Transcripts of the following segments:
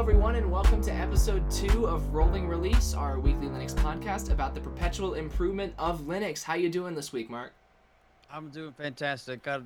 everyone, and welcome to episode two of Rolling Release, our weekly Linux podcast about the perpetual improvement of Linux. How you doing this week, Mark? I'm doing fantastic. Got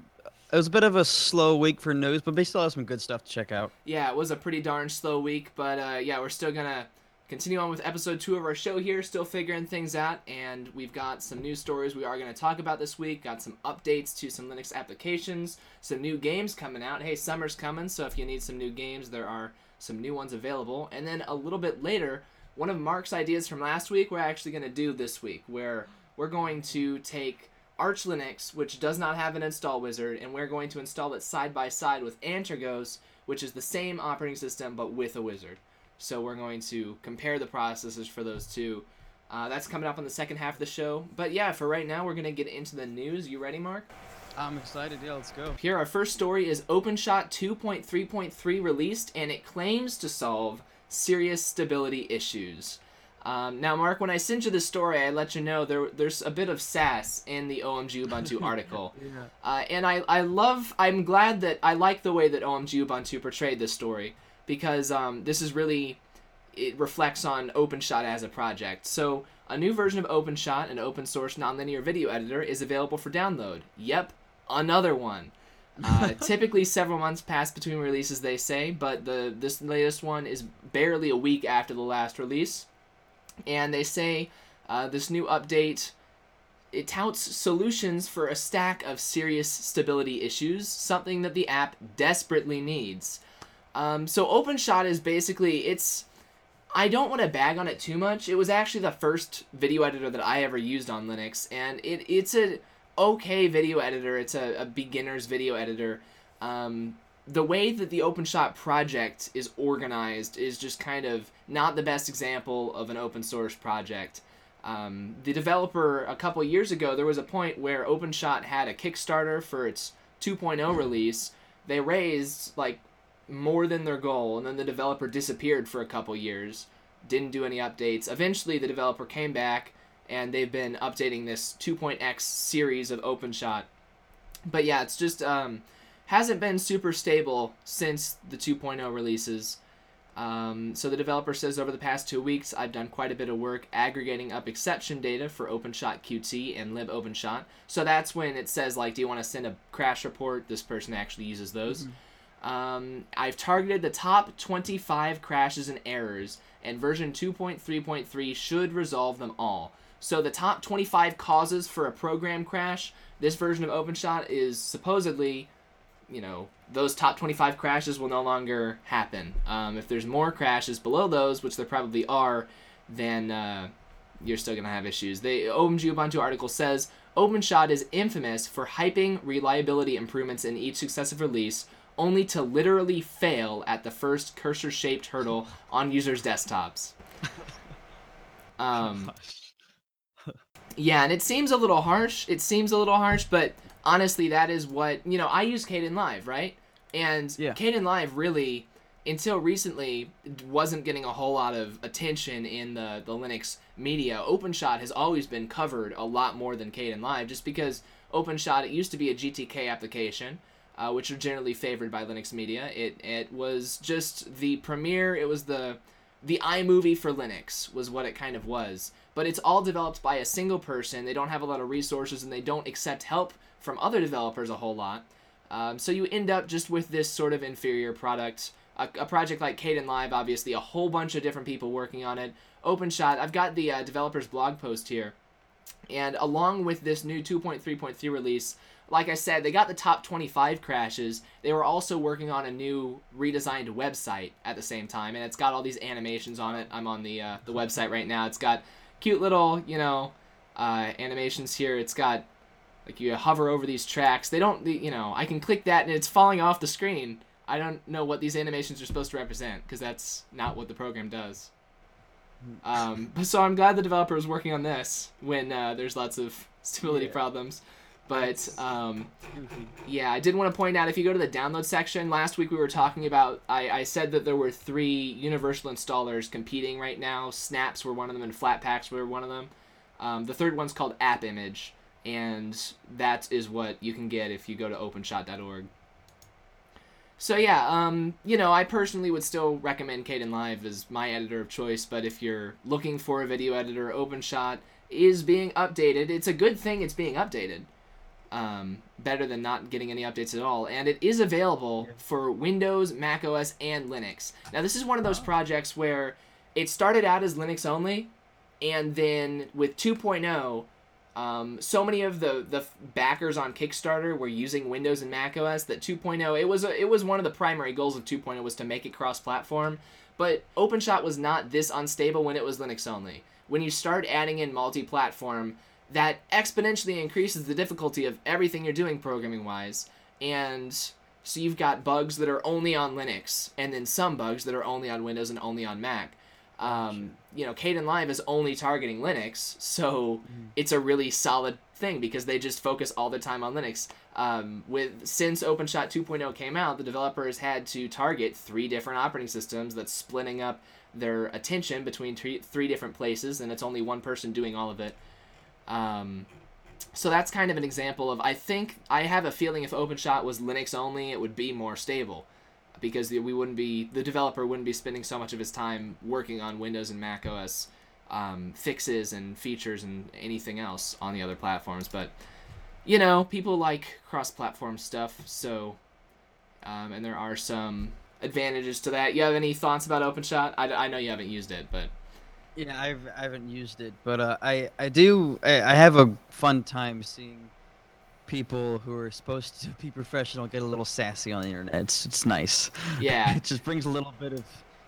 it was a bit of a slow week for news, but we still have some good stuff to check out. Yeah, it was a pretty darn slow week, but uh, yeah, we're still gonna continue on with episode two of our show here, still figuring things out, and we've got some news stories we are going to talk about this week. Got some updates to some Linux applications, some new games coming out. Hey, summer's coming, so if you need some new games, there are some new ones available. And then a little bit later, one of Mark's ideas from last week, we're actually going to do this week, where we're going to take Arch Linux, which does not have an install wizard, and we're going to install it side by side with Antergos, which is the same operating system but with a wizard. So we're going to compare the processes for those two. Uh, that's coming up on the second half of the show. But yeah, for right now, we're going to get into the news. You ready, Mark? I'm excited. Yeah, let's go. Here, our first story is OpenShot 2.3.3 released, and it claims to solve serious stability issues. Um, now, Mark, when I sent you the story, I let you know there there's a bit of sass in the OMG Ubuntu article, yeah. uh, and I I love I'm glad that I like the way that OMG Ubuntu portrayed this story because um, this is really it reflects on OpenShot as a project. So a new version of OpenShot, an open source nonlinear video editor, is available for download. Yep, another one. Uh, typically several months pass between releases, they say, but the this latest one is barely a week after the last release and they say uh, this new update it touts solutions for a stack of serious stability issues, something that the app desperately needs. Um, so OpenShot is basically it's. I don't want to bag on it too much. It was actually the first video editor that I ever used on Linux, and it it's a okay video editor. It's a, a beginner's video editor. Um, the way that the OpenShot project is organized is just kind of not the best example of an open source project. Um, the developer, a couple years ago, there was a point where OpenShot had a Kickstarter for its 2.0 release. They raised like more than their goal, and then the developer disappeared for a couple years, didn't do any updates. Eventually, the developer came back, and they've been updating this 2.x series of OpenShot. But yeah, it's just um, hasn't been super stable since the 2.0 releases. Um, so the developer says over the past two weeks, I've done quite a bit of work aggregating up exception data for OpenShot Qt and libopenshot. So that's when it says like, do you want to send a crash report? This person actually uses those. Mm-hmm. Um, I've targeted the top 25 crashes and errors, and version 2.3.3 should resolve them all. So the top 25 causes for a program crash, this version of OpenShot is supposedly you know those top 25 crashes will no longer happen. Um, if there's more crashes below those, which there probably are, then uh, you're still gonna have issues. The OMG Ubuntu article says OpenShot is infamous for hyping reliability improvements in each successive release, only to literally fail at the first cursor-shaped hurdle on users' desktops. Um, yeah, and it seems a little harsh. It seems a little harsh, but honestly, that is what you know. I use Kdenlive, right? And yeah. Kdenlive really, until recently, wasn't getting a whole lot of attention in the the Linux media. OpenShot has always been covered a lot more than Kdenlive, just because OpenShot it used to be a GTK application. Uh, which are generally favored by Linux media. It it was just the premiere. It was the the iMovie for Linux was what it kind of was. But it's all developed by a single person. They don't have a lot of resources and they don't accept help from other developers a whole lot. Um, so you end up just with this sort of inferior product. A, a, project like Kdenlive, obviously, a whole bunch of different people working on it. OpenShot, I've got the uh, developer's blog post here. And along with this new 2.3.3 release, like I said, they got the top 25 crashes. They were also working on a new redesigned website at the same time, and it's got all these animations on it. I'm on the uh, the website right now. It's got cute little, you know, uh, animations here. It's got like you hover over these tracks. They don't, you know, I can click that and it's falling off the screen. I don't know what these animations are supposed to represent because that's not what the program does. Um, so I'm glad the developer is working on this when uh, there's lots of stability yeah. problems. But um, yeah, I did want to point out if you go to the download section, last week we were talking about, I, I said that there were three universal installers competing right now. Snaps were one of them, and Flatpaks were one of them. Um, the third one's called App Image and that is what you can get if you go to openshot.org. So yeah, um, you know, I personally would still recommend Kdenlive as my editor of choice, but if you're looking for a video editor, OpenShot is being updated. It's a good thing it's being updated. Um, better than not getting any updates at all, and it is available for Windows, Mac OS, and Linux. Now, this is one of those projects where it started out as Linux only, and then with 2.0, um, so many of the the backers on Kickstarter were using Windows and Mac OS that 2.0 it was a, it was one of the primary goals of 2.0 was to make it cross-platform, but OpenShot was not this unstable when it was Linux only. When you start adding in multi-platform, that exponentially increases the difficulty of everything you're doing programming wise, and so you've got bugs that are only on Linux, and then some bugs that are only on Windows and only on Mac. Um, you know, Kdenlive is only targeting Linux, so it's a really solid thing because they just focus all the time on Linux. Um, with since OpenShot 2.0 came out, the developers had to target three different operating systems that's splitting up their attention between three, three different places, and it's only one person doing all of it. Um, so that's kind of an example of I think I have a feeling if OpenShot was Linux only, it would be more stable because we wouldn't be the developer wouldn't be spending so much of his time working on Windows and Mac OS um, fixes and features and anything else on the other platforms. But you know, people like cross-platform stuff, so um, and there are some advantages to that. You have any thoughts about OpenShot? I, I know you haven't used it, but Yeah, I've I haven't used it, but uh, I I do I, I have a fun time seeing people who are supposed to be professional get a little sassy on the internet. It's it's nice. Yeah. it just brings a little bit of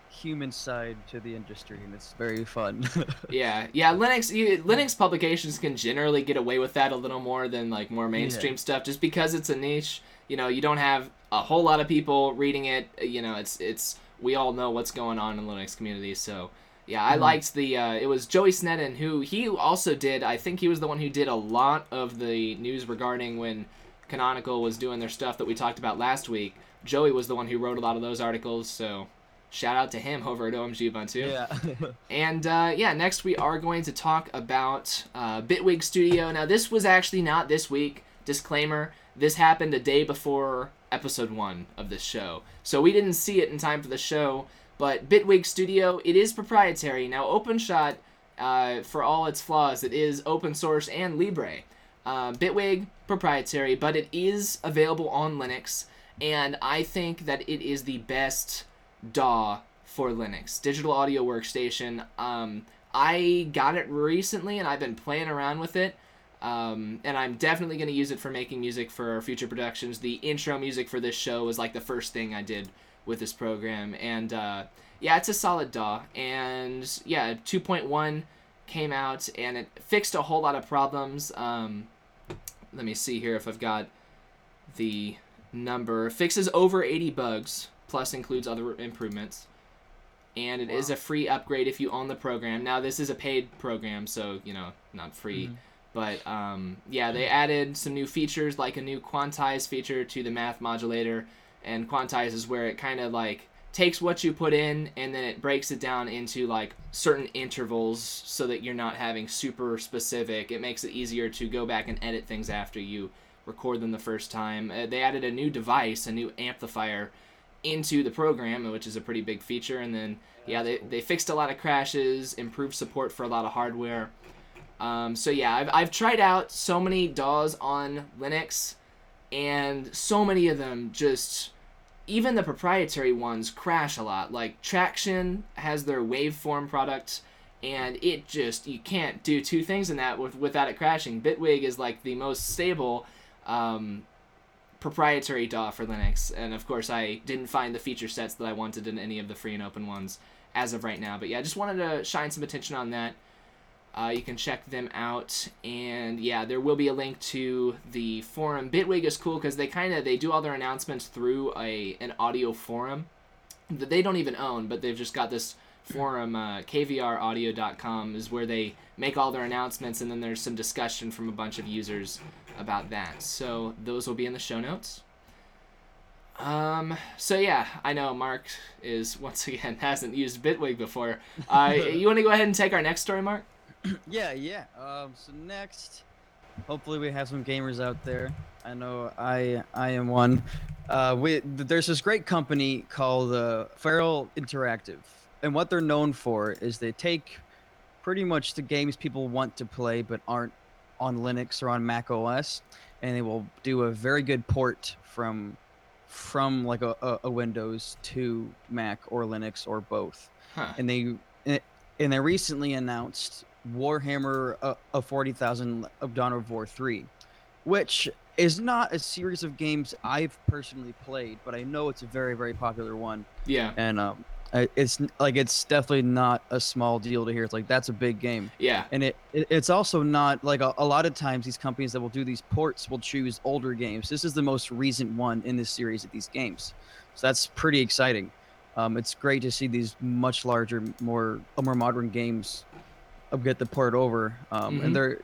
human side to the industry, and it's very fun. yeah, yeah. Linux you, Linux publications can generally get away with that a little more than like more mainstream stuff, just because it's a niche. You know, you don't have a whole lot of people reading it. You know, it's it's we all know what's going on in the Linux community, so. Yeah, I Mhm. liked the. Uh, it was Joey Sneddon who he also did. I think he was the one who did a lot of the news regarding when Canonical was doing their stuff that we talked about last week. Joey was the one who wrote a lot of those articles, so shout out to him over at OMG Ubuntu. yeah. And uh, yeah, next we are going to talk about uh, Bitwig Studio. Now, this was actually not this week. Disclaimer: This happened a day before episode one of this show, so we didn't see it in time for the show. But Bitwig Studio, it is proprietary. Now, OpenShot, uh, for all its flaws, it is open source and Libre. Uh, Bitwig proprietary, but it is available on Linux, and I think that it is the best DAW for Linux, digital audio workstation. Um, I got it recently, and I've been playing around with it. Um, and I'm definitely going to use it for making music for future productions. The intro music for this show was like the first thing I did with this program, and uh, yeah, it's a solid DAW. And yeah, 2.1 came out, and it fixed a whole lot of problems. Um, let me see here if I've got the number. Fixes over 80 bugs, plus includes other improvements. And it is Wow. a free upgrade if you own the program. Now, this is a paid program, so, you know, not free. Mhm. But um, yeah, they added some new features, like a new quantize feature to the math modulator. And quantize is where it kind of like takes what you put in and then it breaks it down into like certain intervals so that you're not having super specific. It makes it easier to go back and edit things after you record them the first time. Uh, they added a new device, a new amplifier into the program, which is a pretty big feature. And then, yeah, they, they fixed a lot of crashes, improved support for a lot of hardware. Um, so yeah, I've, I've tried out so many DAWs on Linux, and so many of them just, even the proprietary ones crash a lot. Like Tracktion has their waveform product, and it just you can't do two things in that with, without it crashing. Bitwig is like the most stable um, proprietary DAW for Linux, and of course I didn't find the feature sets that I wanted in any of the free and open ones as of right now. But yeah, I just wanted to shine some attention on that. Uh, you can check them out, and yeah, there will be a link to the forum. Bitwig is cool because they kind of they do all their announcements through a an audio forum that they don't even own, but they've just got this forum. Uh, KVRaudio.com is where they make all their announcements, and then there's some discussion from a bunch of users about that. So those will be in the show notes. Um. So yeah, I know Mark is once again hasn't used Bitwig before. Uh, you want to go ahead and take our next story, Mark? Yeah, yeah. Um, so next, hopefully we have some gamers out there. I know I I am one. Uh, we, there's this great company called uh, Feral Interactive, and what they're known for is they take pretty much the games people want to play but aren't on Linux or on Mac OS, and they will do a very good port from from like a, a, Windows to Mac or Linux or both. Huh. And they and they recently announced Warhammer uh, forty thousand of Dawn of War three, which is not a series of games I've personally played, but I know it's a very very popular one, Yeah. and um, it's like it's definitely not a small deal to hear. It's like that's a big game, Yeah. and it, it it's also not like a, a lot of times these companies that will do these ports will choose older games. This is the most recent one in this series of these games, so that's pretty exciting. Um, it's great to see these much larger, more more modern games get the port over, um, Mhm. and they're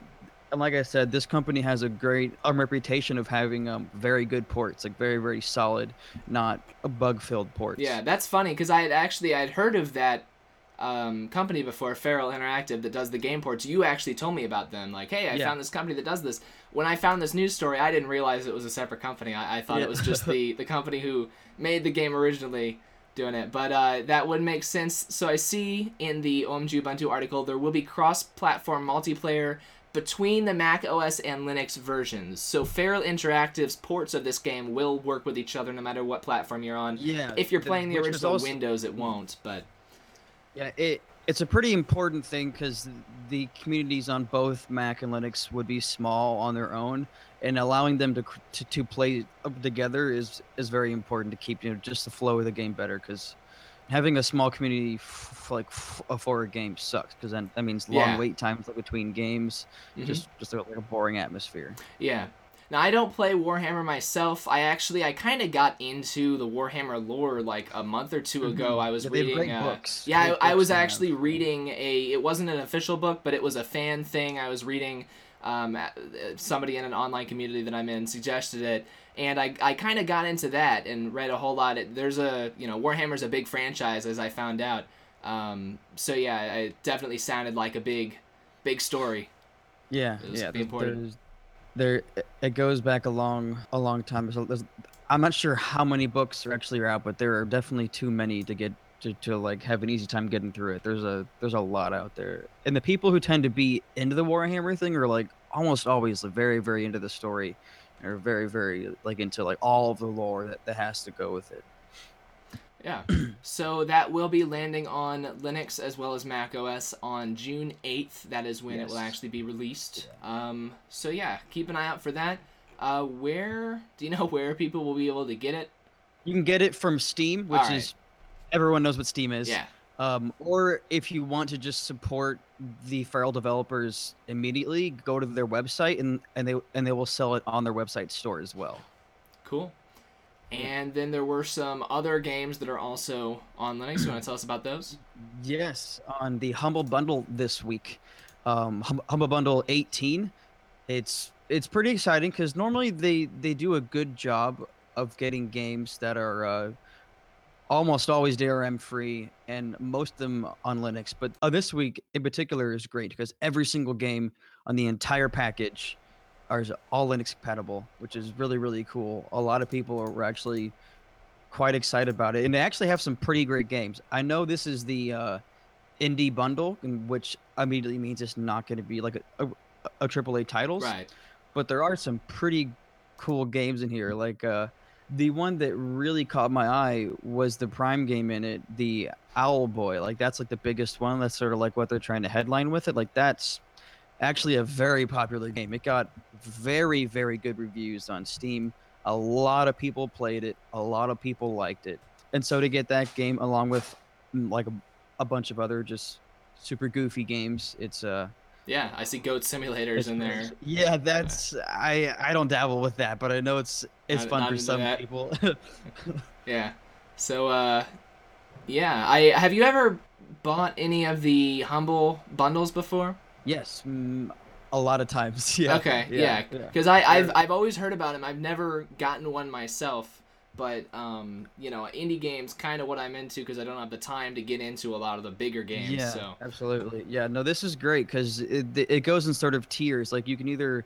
and like I said, this company has a great um, reputation of having um, very good ports, like very very solid, not a bug filled ports. Yeah, that's funny because I had actually I'd heard of that um, company before, Feral Interactive, that does the game ports. You actually told me about them. Like, hey, I Yeah. found this company that does this. When I found this news story, I didn't realize it was a separate company. I, I thought Yeah. it was just the the company who made the game originally doing it. But uh, that would make sense. So I see in the OMG Ubuntu article there will be cross-platform multiplayer between the Mac OS and Linux versions. So Feral Interactive's ports of this game will work with each other no matter what platform you're on. yeah. If you're playing the was original also- Windows, it won't. But Yeah, it it's a pretty important thing because the communities on both Mac and Linux would be small on their own, and allowing them to to, to play together is is very important to keep you know just the flow of the game better. Because having a small community f- like f- for a game sucks because then that means long Yeah. wait times between games, Mhm. just just a, like a boring atmosphere. yeah. Now I don't play Warhammer myself. I actually I kind of got into the Warhammer lore like a month or 2 ago. I was Mm-hmm. Yeah, reading. uh, books. Yeah, I, I was actually reading a. It wasn't an official book, but it was a fan thing. I was reading. Um, uh, somebody in an online community that I'm in suggested it, and I, I kind of got into that and read a whole lot. There's a you know Warhammer's a big franchise as I found out. Um, so yeah, it definitely sounded like a big, big story. Yeah, yeah. being There's, there, it goes back a long, a long time. So there's, I'm not sure how many books are actually out, but there are definitely too many to get to, to like have an easy time getting through it. There's a there's a lot out there, and the people who tend to be into the Warhammer thing are like almost always very very into the story, or very very like into like all of the lore that, that has to go with it. Yeah. so that will be landing on Linux as well as Mac OS on June 8th. That is when it will actually be released. Um, so yeah, keep an eye out for that. Uh, where do you know where people will be able to get it? You can get it from Steam, which Alright. is everyone knows what Steam is. Yeah. Um, or if you want to just support the Feral developers immediately, go to their website and, and they and they will sell it on their website store as well. Cool. And then there were some other games that are also on Linux. You want to tell us about those? Yes, on the Humble Bundle this week, um, hum- Humble Bundle 18. It's it's pretty exciting because normally they they do a good job of getting games that are uh, almost always DRM free and most of them on Linux. But uh, this week in particular is great because every single game on the entire package are all Linux compatible, which is really really cool. A lot of people are actually quite excited about it, and they actually have some pretty great games. I know this is the uh, indie bundle, which immediately means it's not going to be like a, a, a AAA titles, Right. but there are some pretty cool games in here. Like uh, the one that really caught my eye was the Prime game in it, the Owl Boy. Like that's like the biggest one. That's sort of like what they're trying to headline with it. Like that's actually a very popular game. It got very very good reviews on Steam. A lot of people played it. A lot of people liked it. And so to get that game along with mm, like a, a bunch of other just super goofy games, it's uh Yeah, I see goat simulators in there. yeah, that's I I don't dabble with that, but I know it's it's Not- fun not for some that. people. Yeah. So uh yeah, I have you ever bought any of the humble bundles before? yes, mm, a lot of times. Yeah. Okay, yeah, yeah. because I I've I've always heard about them. I've never gotten one myself, but um, you know, indie games kind of what I'm into because I don't have the time to get into a lot of the bigger games. Yeah, So absolutely. Yeah, no, this is great because it, it goes in sort of tiers. Like you can either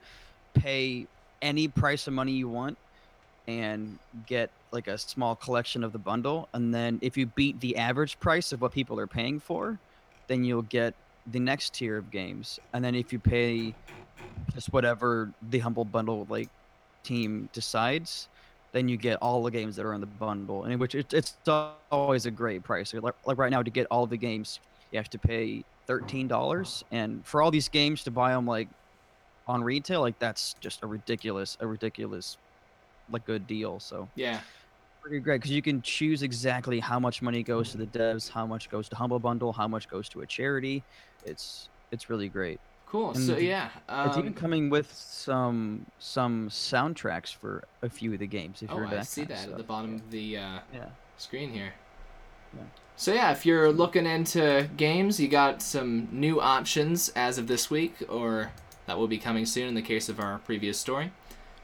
pay any price of money you want, and get like a small collection of the bundle. And then if you beat the average price of what people are paying for, then you'll get the next tier of games. And then if you pay just whatever the humble bundle like team decides, then you get all the games that are in the bundle. And which it, it's always a great price. Like, like right now, to get all the games, you have to pay thirteen dollars, and for all these games to buy them like on retail, like that's just a ridiculous, a ridiculous, like good deal. So Yeah. pretty great because you can choose exactly how much money goes to the devs, how much goes to Humble Bundle, how much goes to a charity. It's it's really great. Cool. And So yeah. it's even um, coming with some some soundtracks for a few of the games. If Oh, you're into I that see that at the stuff. bottom of the uh, Yeah. screen here. Yeah. So yeah, if you're looking into games, you got some new options as of this week, or that will be coming soon in the case of our previous story.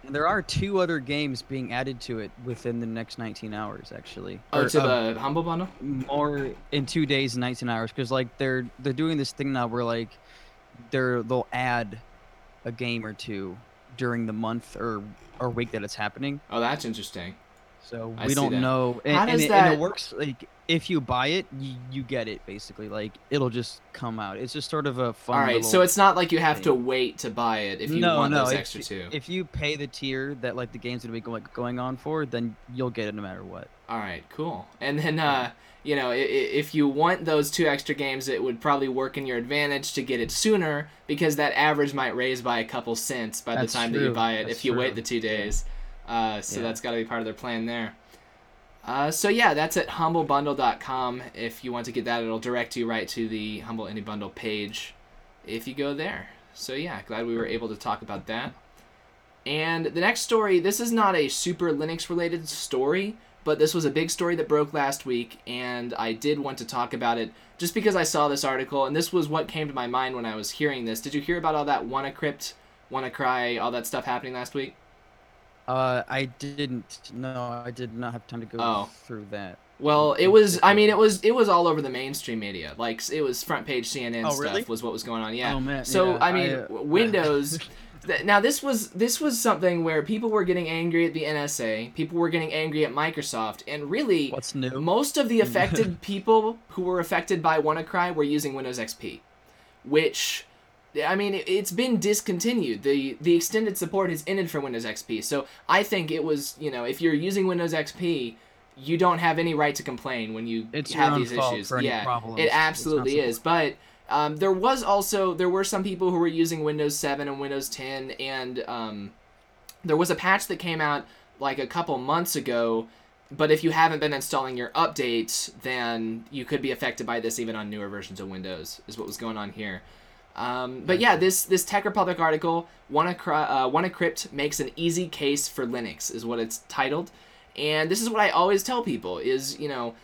And there are two other games being added to it within the next 19 hours, actually. Oh, Or, to uh, the humble bundle. more in two days and 19 hours because like they're they're doing this thing now where like they're they'll add a game or two during the month or or week that it's happening Oh, that's interesting. so I we don't that. know and, How and does it, and that- it works like if you buy it you, you get it basically like it'll just come out it's just sort of a fun All right, little so it's not like you have to wait to buy it if you no want no those if, extra two. if you pay the tier that like the game's gonna be going, going on for then you'll get it no matter what All right, cool. And then, uh, you know, if you want those two extra games, it would probably work in your advantage to get it sooner because that average might raise by a couple cents by That's the time that you buy it that's if you wait the two days. Uh, so Yeah. that's got to be part of their plan there. Uh, so yeah, that's at humblebundle.com. If you want to get that, it'll direct you right to the Humble Indie Bundle page if you go there. So yeah, glad we were able to talk about that. And the next story, this is not a super Linux related story, but this was a big story that broke last week, and I did want to talk about it just because I saw this article, and this was what came to my mind when I was hearing this. Did you hear about all that WannaCrypt, WannaCry, all that stuff happening last week? uh i didn't no i did not have time to go Oh. through that Well, it was. I mean, it was. It was all over the mainstream media. Like it was front page CNN Oh, stuff really? was what was going on. Yeah. Oh, man, So yeah, I mean, I, uh, Windows. th- now this was this was something where people were getting angry at the NSA. People were getting angry at Microsoft, and really, what's new most of the affected people who were affected by WannaCry were using Windows XP, which. I mean, it, it's been discontinued. the The extended support has ended for Windows XP. So I think it was, you know, if you're using Windows XP, you don't have any right to complain when you It's have these issues. for any yeah, it absolutely is. But um, there was also there were some people who were using Windows 7 and Windows 10, and um, there was a patch that came out like a couple months ago. But if you haven't been installing your updates, then you could be affected by this even on newer versions of Windows. Is what was going on here. Um, but yeah, this this Tech Republic article, uh, WannaCrypt makes an easy case for Linux, is what it's titled. And this is what I always tell people: is you know,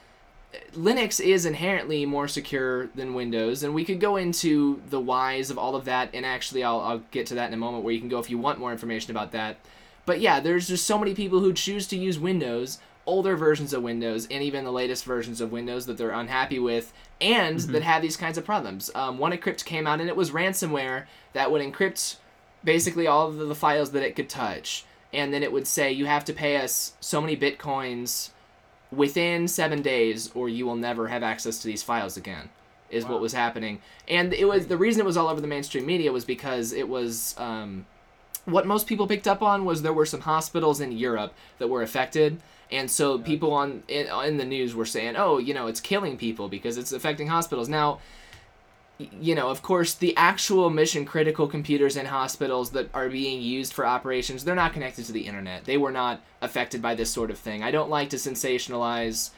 Linux is inherently more secure than Windows, and we could go into the whys of all of that. And actually, I'll I'll get to that in a moment, where you can go if you want more information about that. But yeah, there's just so many people who choose to use Windows, older versions of Windows, and even the latest versions of Windows that they're unhappy with, and that have these kinds of problems. Um, WannaCrypt came out, and it was ransomware that would encrypt basically all of the files that it could touch, and then it would say you have to pay us so many bitcoins within seven days, or you will never have access to these files again. Is what was happening, and it was the reason it was all over the mainstream media was because it was. Um, what most people picked up on was there were some hospitals in Europe that were affected, and so people on in, in the news were saying, "Oh, you know, it's killing people because it's affecting hospitals." Now, you know, of course, the actual mission critical computers in hospitals that are being used for operations, they're not connected to the internet. They were not affected by this sort of thing. I don't like to sensationalize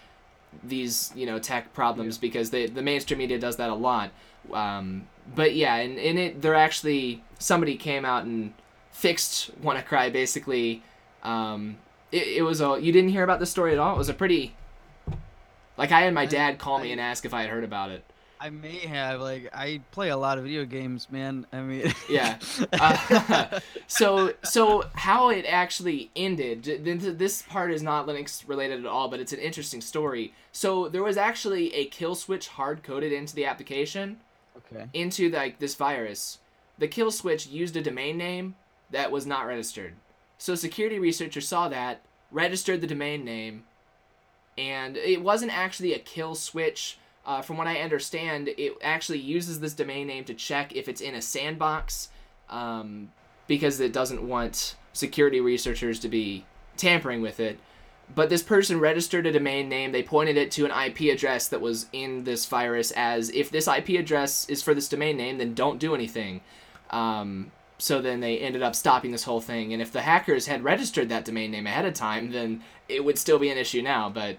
these, you know, tech problems because they, the mainstream media does that a lot. Um, but yeah, and in it, they're actually somebody came out and fixed WannaCry basically. Um, it, it was a you didn't hear about the story at all. It was a pretty like I had my dad call me and ask if I had heard about it. I may have like I play a lot of video games, man. I mean, Yeah. Uh, so so how it actually ended th- th- this part is not linux related at all but it's an interesting story so there was actually a kill switch hard coded into the application okay. into like this virus the kill switch used a domain name that was not registered so security researchers saw that registered the domain name, and it wasn't actually a kill switch. Uh, from what I understand, it actually uses this domain name to check if it's in a sandbox, um, because it doesn't want security researchers to be tampering with it. But this person registered a domain name. They pointed it to an IP address that was in this virus as if this IP address is for this domain name, then don't do anything. Um, so then they ended up stopping this whole thing. And if the hackers had registered that domain name ahead of time, then it would still be an issue now. But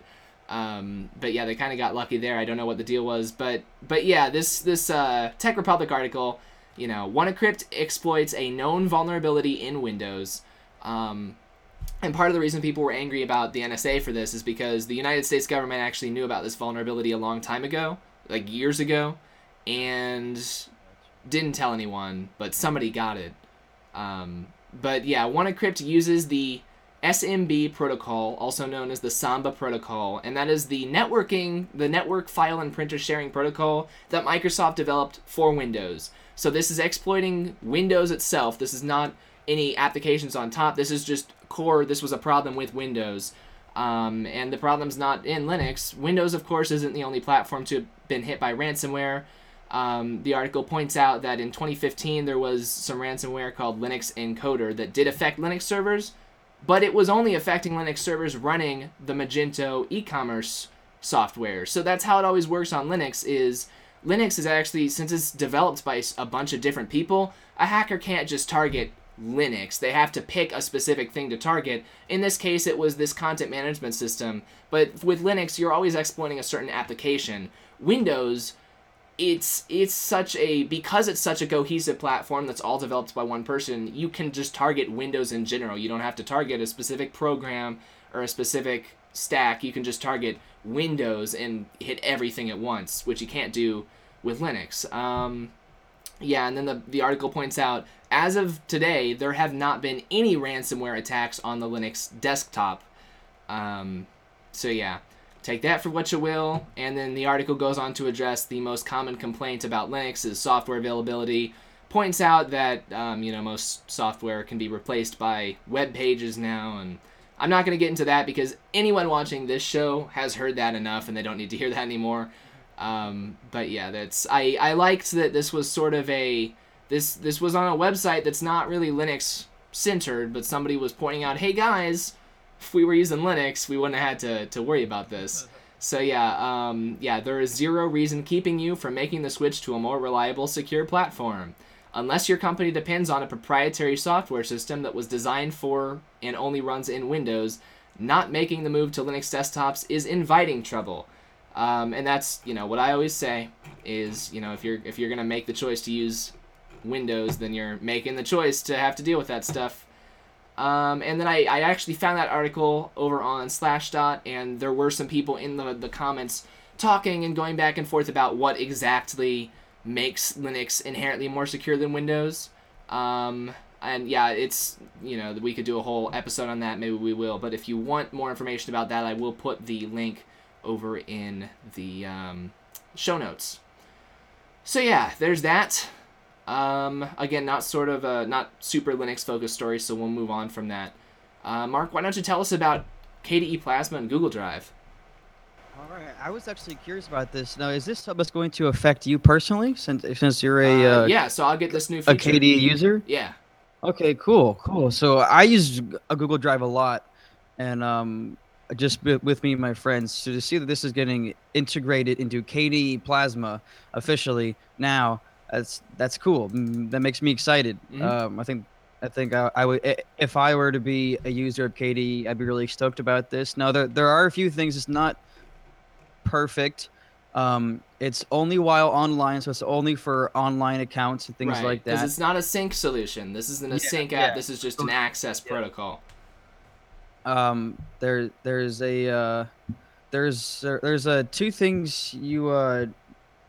um, but yeah, they kind of got lucky there. I don't know what the deal was, but but yeah, this this uh, Tech Republic article, you know, WannaCrypt exploits a known vulnerability in Windows. Um, and part of the reason people were angry about the NSA for this is because the United States government actually knew about this vulnerability a long time ago, like years ago, and didn't tell anyone, but somebody got it. Um, but yeah, WannaCrypt uses the SMB protocol, also known as the Samba protocol, and that is the networking, the network file and printer sharing protocol that Microsoft developed for Windows. So this is exploiting Windows itself. This is not any applications on top. This is just core. This was a problem with Windows. Um, and the problem's not in Linux. Windows, of course, isn't the only platform to have been hit by ransomware. Um, the article points out that in 2015 there was some ransomware called Linux Encoder that did affect Linux servers, but it was only affecting Linux servers running the Magento e-commerce software. So that's how it always works on Linux is Linux is actually since it's developed by a bunch of different people, a hacker can't just target Linux. They have to pick a specific thing to target. In this case, it was this content management system. But with Linux, you're always exploiting a certain application. Windows, it's it's such a because it's such a cohesive platform that's all developed by one person. You can just target Windows in general. You don't have to target a specific program or a specific stack. You can just target Windows and hit everything at once, which you can't do with Linux. Um, yeah, and then the, the article points out as of today, there have not been any ransomware attacks on the Linux desktop. Um, so, yeah, take that for what you will. And then the article goes on to address the most common complaint about Linux is software availability. Points out that, um, you know, most software can be replaced by web pages now. And I'm not going to get into that because anyone watching this show has heard that enough and they don't need to hear that anymore. Um, but yeah, that's I, I liked that this was sort of a this this was on a website that's not really Linux centered, but somebody was pointing out, hey guys, if we were using Linux, we wouldn't have had to, to worry about this. So yeah, um, yeah, there is zero reason keeping you from making the switch to a more reliable, secure platform. Unless your company depends on a proprietary software system that was designed for and only runs in Windows, not making the move to Linux desktops is inviting trouble. Um, and that's you know what I always say is you know if you're if you're gonna make the choice to use Windows, then you're making the choice to have to deal with that stuff. Um, and then I, I actually found that article over on Slashdot, and there were some people in the, the comments talking and going back and forth about what exactly makes Linux inherently more secure than Windows. Um, and yeah, it's, you know, we could do a whole episode on that, maybe we will. But if you want more information about that, I will put the link over in the um, show notes. So yeah, there's that. Um, again, not sort of a not super Linux focused story, so we'll move on from that. Uh, Mark, why don't you tell us about KDE Plasma and Google Drive? All right, I was actually curious about this. Now, is this something that's going to affect you personally, since since you're a uh, uh, yeah? So I'll get this new feature. a KDE user. Yeah. Okay, cool, cool. So I use a Google Drive a lot, and um, just with me and my friends. So to see that this is getting integrated into KDE Plasma officially now that's that's cool. That makes me excited. Mm-hmm. Um, I think I think I, I, would if I were to be a user of KDE, I'd be really stoked about this. Now there there are a few things. It's not perfect. Um, it's only while online, so it's only for online accounts and things right, like that. Because it's not a sync solution. This isn't a yeah, sync app. Yeah. This is just an access yeah. protocol. Um, there there's a uh, there's there's a two things you uh,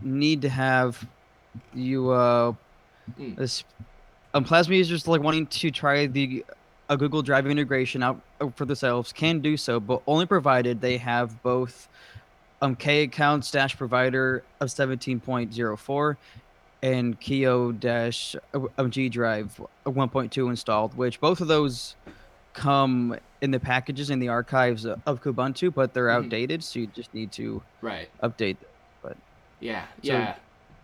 need to have you uh mm. this um, plasma users like wanting to try the a Google Drive integration out uh, for themselves can do so, but only provided they have both um K accounts dash provider of 17.04 and Kio dash uh, um, G Drive 1.2 installed, which both of those come in the packages in the archives of Kubuntu, but they're Mhm. outdated, so you just need to Right. update. them. But Yeah. So, yeah.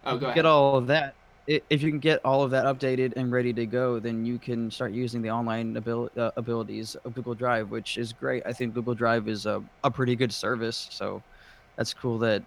Oh, go ahead. Get all of that. If you can get all of that updated and ready to go, then you can start using the online abil- uh, abilities of Google Drive, which is great. I think Google Drive is a, a pretty good service, so that's cool that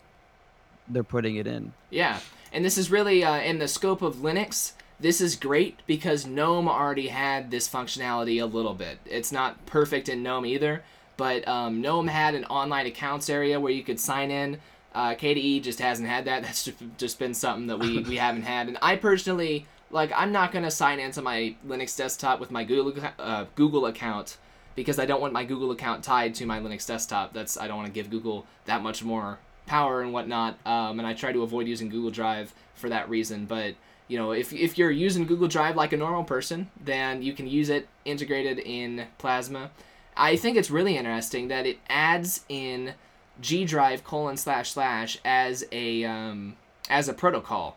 they're putting it in. Yeah, and this is really uh, in the scope of Linux. This is great because GNOME already had this functionality a little bit. It's not perfect in GNOME either, but um, GNOME had an online accounts area where you could sign in. Uh, KDE just hasn't had that. That's just, been something that we, we haven't had. And I personally, like, I'm not going to sign into my Linux desktop with my Google, uh, Google account because I don't want my Google account tied to my Linux desktop. That's I don't want to give Google that much more power and whatnot. Um, and I try to avoid using Google Drive for that reason. But you know, if if you're using Google Drive like a normal person, then you can use it integrated in Plasma. I think it's really interesting that it adds in G Drive colon slash slash as a um, as a protocol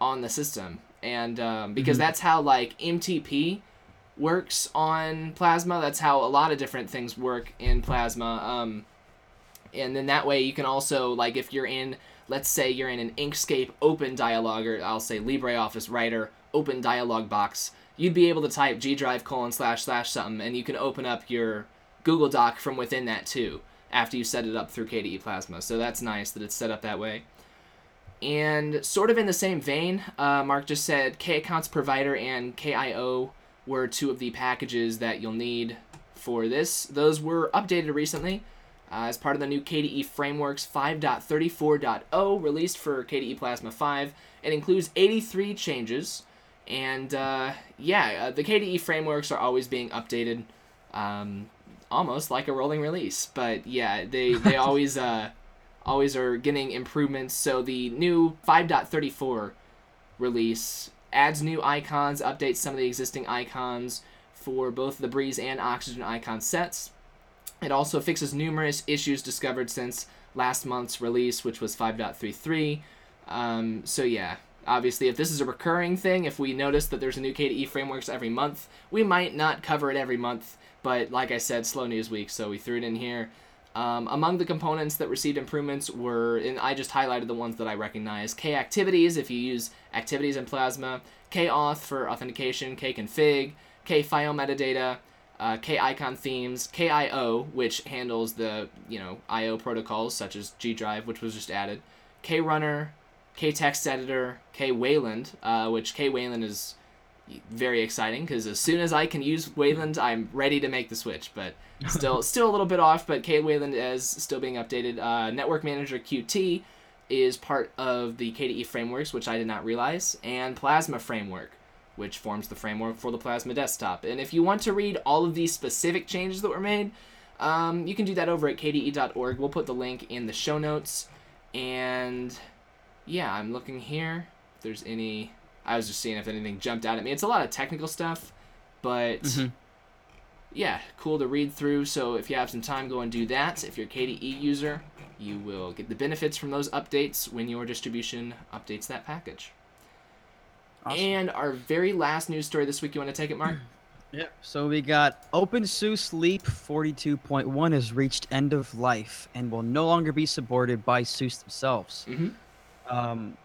on the system, and um, because Mhm. that's how like MTP works on Plasma. That's how a lot of different things work in Plasma. Um, and then that way you can also like if you're in let's say you're in an Inkscape open dialog or I'll say LibreOffice Writer open dialog box, you'd be able to type G drive colon slash slash something and you can open up your Google Doc from within that too after you set it up through KDE Plasma. So that's nice that it's set up that way. And sort of in the same vein, uh, Mark just said K Accounts Provider and KIO were two of the packages that you'll need for this. Those were updated recently uh, as part of the new KDE Frameworks 5.34.0 released for KDE Plasma 5. It includes 83 changes, and uh, yeah, uh, the KDE frameworks are always being updated, um, almost like a rolling release. But yeah, they they always uh, always are getting improvements. So the new 5.34 release adds new icons, updates some of the existing icons for both the Breeze and Oxygen icon sets. It also fixes numerous issues discovered since last month's release, which was 5.33. Um, so yeah, obviously, if this is a recurring thing, if we notice that there's a new KDE frameworks every month, we might not cover it every month. But like I said, slow news week, so we threw it in here. Um, among the components that received improvements were, and I just highlighted the ones that I recognize: K activities if you use activities in Plasma, K auth for authentication, K config, K file metadata, uh, K icon themes, KIO, which handles the you know I/O protocols such as G Drive, which was just added, K runner, K text editor, K Wayland, uh, which K Wayland is very exciting because as soon as I can use Wayland, I'm ready to make the switch. But still, still a little bit off. But K Wayland is still being updated. Uh, Network Manager QT is part of the KDE frameworks, which I did not realize, and Plasma framework which forms the framework for the Plasma desktop. And if you want to read all of these specific changes that were made, um, you can do that over at kde.org. We'll put the link in the show notes. And yeah, I'm looking here. If there's any, I was just seeing if anything jumped out at me. It's a lot of technical stuff, but Mhm. yeah, cool to read through. So if you have some time, go and do that. If you're a KDE user, you will get the benefits from those updates when your distribution updates that package. Awesome. And our very last news story this week, you want to take it, Mark? Yeah. So we got OpenSUSE Leap 42.1 has reached end of life and will no longer be supported by SUSE themselves. Mm-hmm. Um,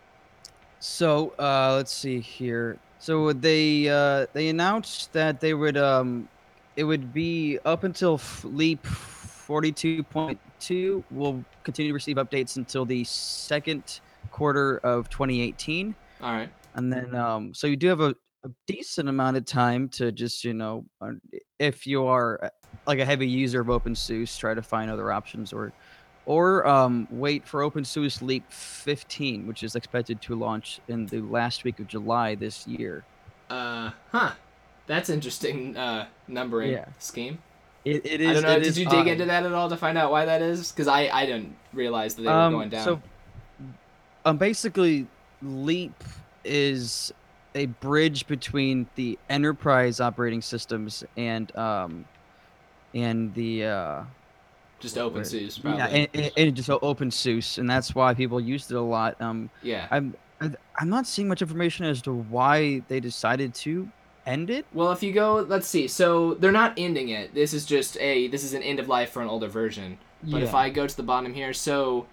so uh, let's see here. So they uh, they announced that they would um, it would be up until f- Leap 42.2 will continue to receive updates until the second quarter of 2018 All right. and then um so you do have a, a decent amount of time to just you know uh, if you are uh, like a heavy user of OpenSUSE try to find other options or or um wait for OpenSUSE Leap 15 which is expected to launch in the last week of July this year. Uh, huh. That's interesting. Uh, numbering Yeah. scheme. It, it is. I don't know. Did is you dig into that at all to find out why that is? Because I I didn't realize that they were um, going down. So, um, basically, Leap is a bridge between the enterprise operating systems and um, and the uh, Just where- OpenSUSE, probably. yeah, and, and, and just OpenSUSE, and that's why people used it a lot. Um, yeah. I'm I'm not seeing much information as to why they decided to end it? Well, if you go, let's see. So they're not ending it. This is just a this is an end of life for an older version. But if I go to the bottom here, so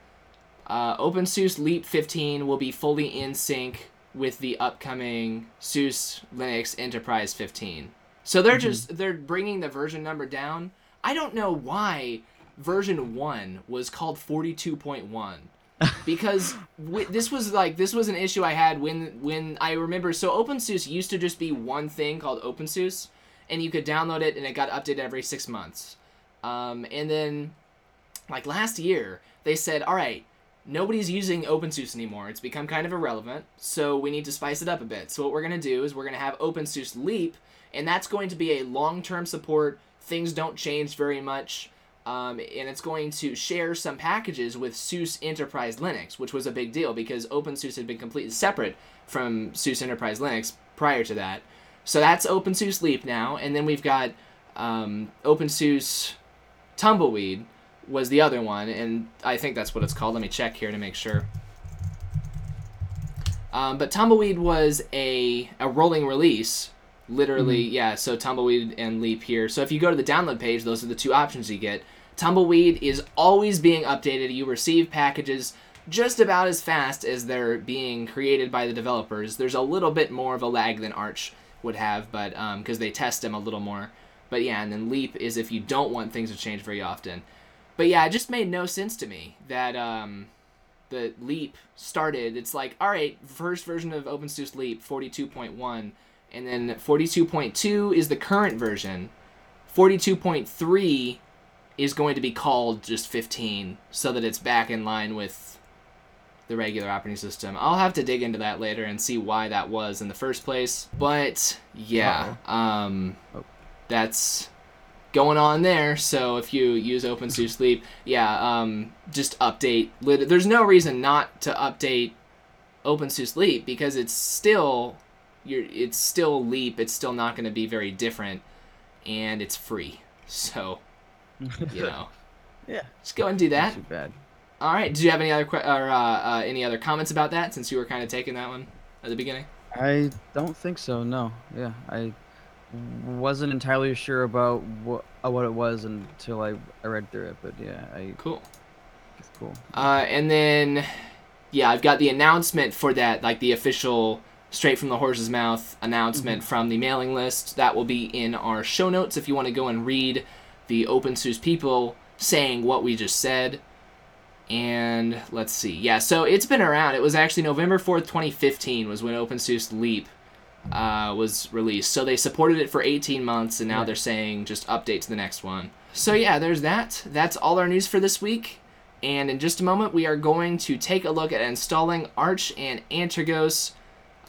uh, OpenSUSE Leap 15 will be fully in sync with the upcoming SUSE Linux Enterprise 15. So they're just they're bringing the version number down. I don't know why version 1 was called 42.1 because w- this was like this was an issue I had when when I remember so OpenSUSE used to just be one thing called OpenSUSE and you could download it and it got updated every 6 months. Um, and then like last year they said all right nobody's using openSUSE anymore. It's become kind of irrelevant so we need to spice it up a bit. So what we're going to do is we're going to have openSUSE leap and that's going to be a long-term support. Things don't change very much um, and it's going to share some packages with SUSE Enterprise Linux, which was a big deal because OpenSUSE had been completely separate from SUSE Enterprise Linux prior to that. So that's OpenSUSE Leap now, and then we've got um, OpenSUSE Tumbleweed was the other one, and I think that's what it's called. Let me check here to make sure. Um, but Tumbleweed was a, a rolling release, literally, yeah. So Tumbleweed and Leap here. So if you go to the download page, those are the two options you get. Tumbleweed is always being updated. You receive packages just about as fast as they're being created by the developers. There's a little bit more of a lag than Arch would have, but because they test them a little more. But yeah, and then Leap is if you don't want things to change very often. But yeah, it just made no sense to me that um, the Leap started. It's like, all right, first version of OpenSUSE Leap, 42.1, and then 42.2 is the current version. 42.3 is going to be called just 15, so that it's back in line with the regular operating system. I'll have to dig into that later and see why that was in the first place. But yeah, um, Oh. that's going on there. So if you use OpenSUSE Leap, yeah, um, just update. There's no reason not to update OpenSUSE Leap because it's still you're it's still Leap. It's still not going to be very different, and it's free. So you know, Yeah. just go and do Not that. too bad. All right. Did you have any other que- or uh, uh, any other comments about that since you were kind of taking that one at the beginning? I don't think so. No. Yeah, I wasn't entirely sure about what uh, what it was until I, I read through it. But yeah, I Cool. it's cool. Uh, and then, yeah, I've got the announcement for that, like the official straight from the horse's mouth announcement from the mailing list. That will be in our show notes if you want to go and read the OpenSUSE people saying what we just said. And let's see. Yeah, so it's been around. It was actually November 4th, 2015 was when OpenSUSE Leap uh, was released. So they supported it for 18 months, and now Yeah. they're saying just update to the next one. So yeah, there's that. That's all our news for this week. And in just a moment, we are going to take a look at installing Arch and Antergos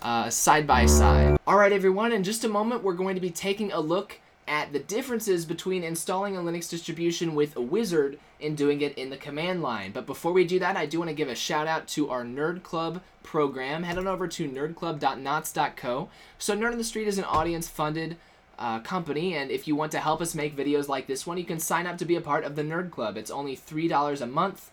uh, side by side. All right, everyone. In just a moment, we're going to be taking a look at the differences between installing a Linux distribution with a wizard and doing it in the command line. But before we do that, I do want to give a shout out to our Nerd Club program. Head on over to nerdclub.knots.co. So, Nerd on the Street is an audience funded uh, company, and if you want to help us make videos like this one, you can sign up to be a part of the Nerd Club. It's only $3 a month.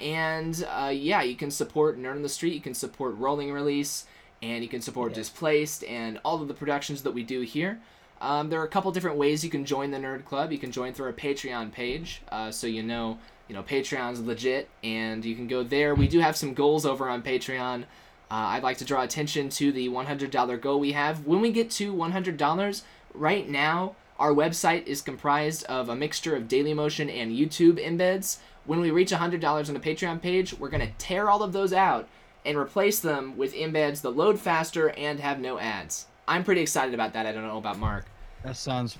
And uh, yeah, you can support Nerd on the Street, you can support Rolling Release, and you can support Yeah. Displaced and all of the productions that we do here. Um, there are a couple different ways you can join the Nerd Club. You can join through our Patreon page, uh, so you know, you know, Patreon's legit, and you can go there. We do have some goals over on Patreon. Uh, I'd like to draw attention to the $100 goal we have. When we get to $100, right now, our website is comprised of a mixture of Dailymotion and YouTube embeds. When we reach $100 on the Patreon page, we're going to tear all of those out and replace them with embeds that load faster and have no ads. I'm pretty excited about that. I don't know about Mark. That sounds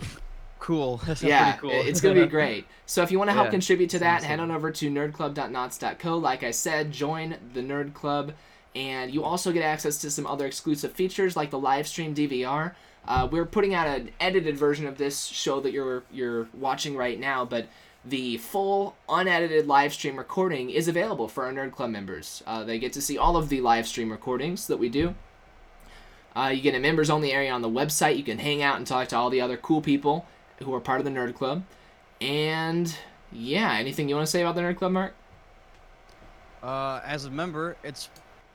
cool. That sounds yeah, pretty cool. it's gonna be great. So if you want to help Yeah, contribute to that, head on over to nerdclub.knots.co. Like I said, join the Nerd Club, and you also get access to some other exclusive features like the live stream DVR. Uh, we're putting out an edited version of this show that you're you're watching right now, but the full unedited live stream recording is available for our Nerd Club members. Uh, they get to see all of the live stream recordings that we do. Uh, you get a members only area on the website. You can hang out and talk to all the other cool people who are part of the Nerd Club. And yeah, anything you want to say about the Nerd Club, Mark? Uh, as a member, it's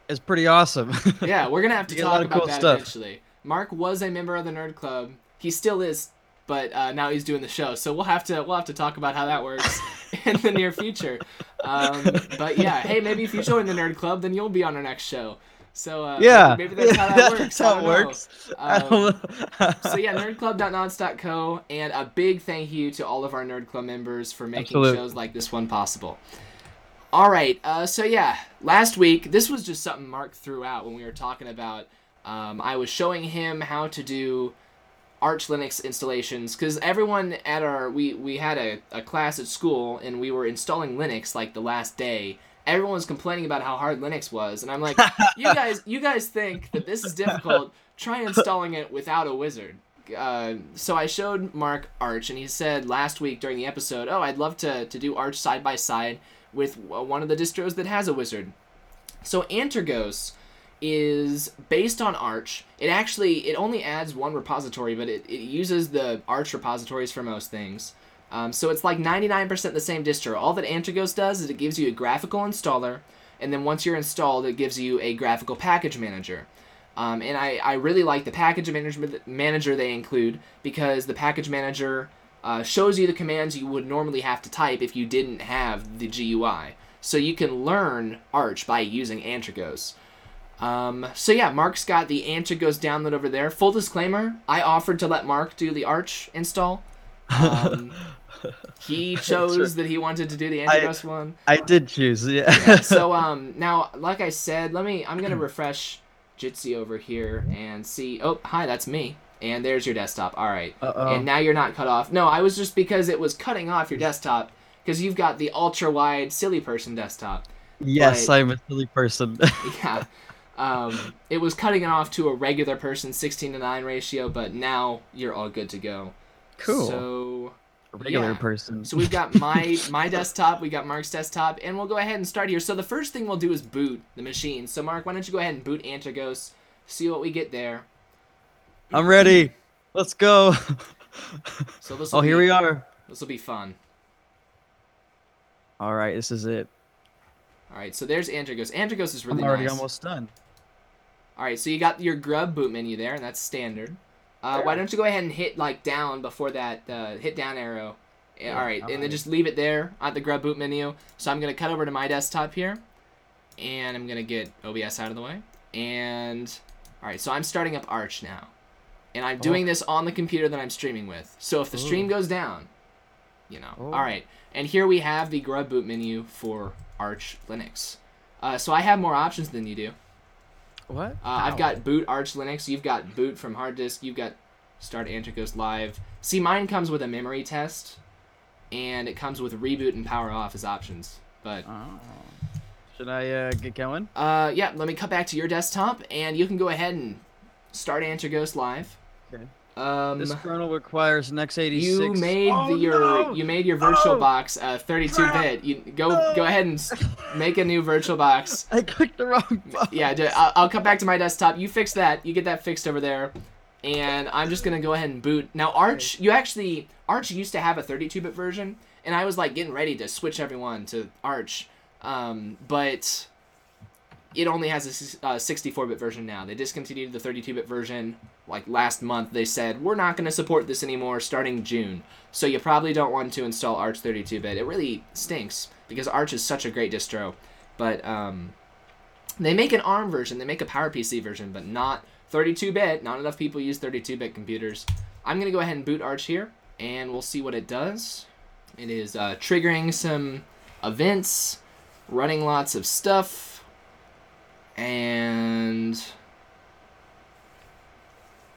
it's pretty awesome. Yeah, we're gonna have to You get a talk lot of about cool that stuff. eventually. Mark was a member of the Nerd Club. He still is, but uh, now he's doing the show. So we'll have to we'll have to talk about how that works in the near future. Um, but yeah, hey, maybe if you join the Nerd Club, then you'll be on our next show. So uh, Yeah. maybe that's how that works. How it works. Um, so yeah, nerdclub.nods.co, and a big thank you to all of our Nerd Club members for making Absolute. shows like this one possible. All right, uh, so yeah, last week this was just something Mark threw out when we were talking about. Um, I was showing him how to do Arch Linux installations because everyone at our we we had a, a class at school and we were installing Linux like the last day. Everyone was complaining about how hard Linux was, and I'm like, you guys, you guys think that this is difficult? Try installing it without a wizard. Uh, so I showed Mark Arch, and he said last week during the episode, "Oh, I'd love to to do Arch side by side with one of the distros that has a wizard." So Antergos is based on Arch. It actually it only adds one repository, but it, it uses the Arch repositories for most things. Um, so it's like 99% the same distro. All that Antergos does is it gives you a graphical installer, and then once you're installed, it gives you a graphical package manager. Um, and I, I really like the package management manager they include because the package manager uh, shows you the commands you would normally have to type if you didn't have the GUI. So you can learn Arch by using Antergos. Um, so yeah, Mark's got the Antergos download over there. Full disclaimer, I offered to let Mark do the Arch install. Um, he chose that he wanted to do the I- one. I did choose. Yeah. Yeah, so um now like I said, let me I'm gonna refresh Jitsi over here and see oh hi that's me. And there's your desktop. Alright. Uh-oh. And now you're not cut off. No, I was just because it was cutting off your desktop because you've got the ultra wide silly person desktop. yes, but- I'm a silly person. Yeah. Um, it was cutting it off to a regular person 16 to 9 ratio, but now you're all good to go. cool. So a regular yeah. person. so we've got my my desktop, we got Mark's desktop, and we'll go ahead and start here. So the first thing we'll do is boot the machine. So Mark, why don't you go ahead and boot Antergos, see what we get there. I'm ready. Let's go. So this oh, here we are. This will be fun. All right, this is it. All right, so there's Antergos. Antergos is really I'm already nice. almost done. All right, so you got your grub boot menu there, and that's standard. Uh, why don't you go ahead and hit like down before that uh, hit down arrow? Yeah, all right, and then just leave it there at the grub boot menu. So I'm gonna cut over to my desktop here, and I'm gonna get OBS out of the way. And all right, so I'm starting up Arch now, and I'm doing this on the computer that I'm streaming with. So if the stream Ooh. goes down, you know. Oh. All right, and here we have the grub boot menu for Arch Linux. Uh, so I have more options than you do. What? Uh, I've got boot Arch Linux. You've got boot from hard disk. You've got start Antergos live. See, mine comes with a memory test, and it comes with reboot and power off as options. But Oh. Should I uh, get going? uh, yeah, let me cut back to your desktop, and you can go ahead and start Antergos live. Okay. Um, This kernel requires an x86. you made oh, the, your no! you made your virtual Oh, box uh, 32 bit. You go go ahead and make a new virtual box. I clicked the wrong button. yeah, I'll, I'll come back to my desktop. You fix that. You get that fixed over there, and I'm just gonna go ahead and boot. Now, Arch, you actually Arch used to have a 32-bit version, and I was like getting ready to switch everyone to Arch, um, but it only has a uh, 64-bit version now. They discontinued the 32-bit version like last month. They said we're not gonna support this anymore starting June. So you probably don't want to install Arch 32-bit. It really stinks because Arch is such a great distro, but um, they make an ARM version, they make a PowerPC version, but not 32-bit. Not enough people use 32-bit computers. I'm gonna go ahead and boot Arch here, and we'll see what it does. It is uh, triggering some events, running lots of stuff, and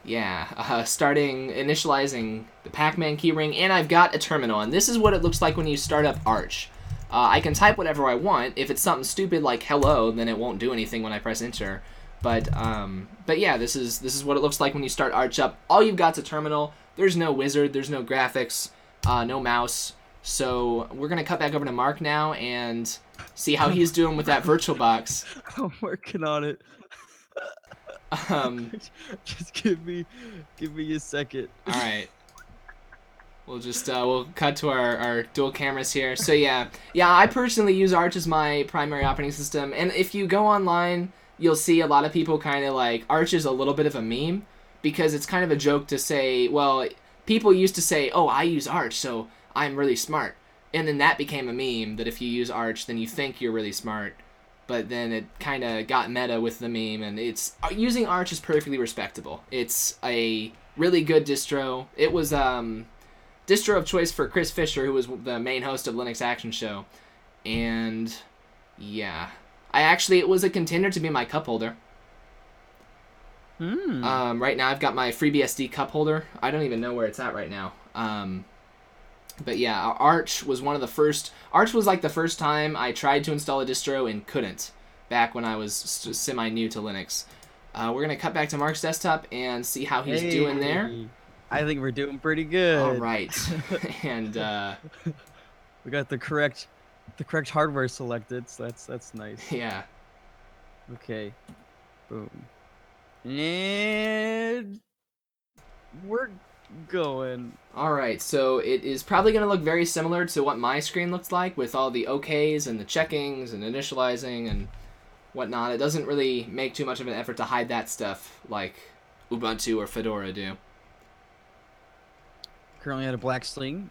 yeah, uh, starting initializing the pacman keyring, and I've got a terminal, and this is what it looks like when you start up Arch. Uh, I can type whatever I want. If it's something stupid like hello, then it won't do anything when I press enter. But um, but yeah, this is this is what it looks like when you start Arch up. All you've got's a terminal. There's no wizard. There's no graphics. Uh, no mouse. So we're gonna cut back over to Mark now and see how he's doing with that virtual box. I'm working on it. Um, Just give me, give me a second. all right. We'll just uh, we'll cut to our, our dual cameras here. So yeah, yeah. I personally use Arch as my primary operating system, and if you go online, you'll see a lot of people kind of like Arch is a little bit of a meme because it's kind of a joke to say, well, people used to say, "Oh, I use Arch, so I'm really smart," and then that became a meme that if you use Arch, then you think you're really smart. But then it kind of got meta with the meme, and it's using Arch is perfectly respectable. It's a really good distro. It was um, distro of choice for Chris Fisher, who was the main host of Linux Action Show, and yeah, I actually it was a contender to be my cup holder. Hmm. Um, right now, I've got my FreeBSD cup holder. I don't even know where it's at right now. Um, but yeah, Arch was one of the first. Arch was like the first time I tried to install a distro and couldn't. Back when I was semi new to Linux. Uh, we're gonna cut back to Mark's desktop and see how he's doing there. I think we're doing pretty good. All right, and uh, we got the correct, the correct hardware selected, so that's that's nice. yeah. Okay. Boom. And we're going. All right, so it is probably going to look very similar to what my screen looks like with all the OKs and the checkings and initializing and whatnot. It doesn't really make too much of an effort to hide that stuff like Ubuntu or Fedora do. Currently at a black sling,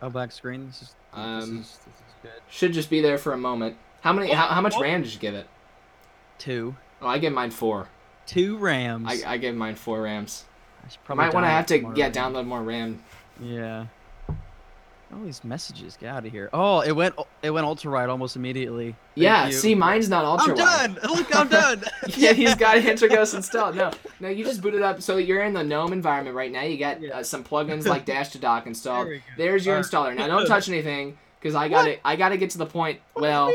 a black screen. This is, Um, this is, this is good. Should just be there for a moment. How many? How, how much RAM did you give it? Two, Oh, I gave mine four. two RAMs. I, I gave mine four RAMs. I should probably might want to have to tomorrow. yeah download more RAM. Yeah. All these messages, get out of here. Oh, it went it went ultra wide almost immediately. Thank yeah, you. see, mine's not ultra I'm wide. done. Look, I'm done. yeah, he's got Antergos installed. No, no, you just booted up. So you're in the GNOME environment right now. You got Yeah. uh, some plugins like Dash to Dock installed. There. There's your Alright. installer. Now don't touch anything because I got to I got to get to the point. Well,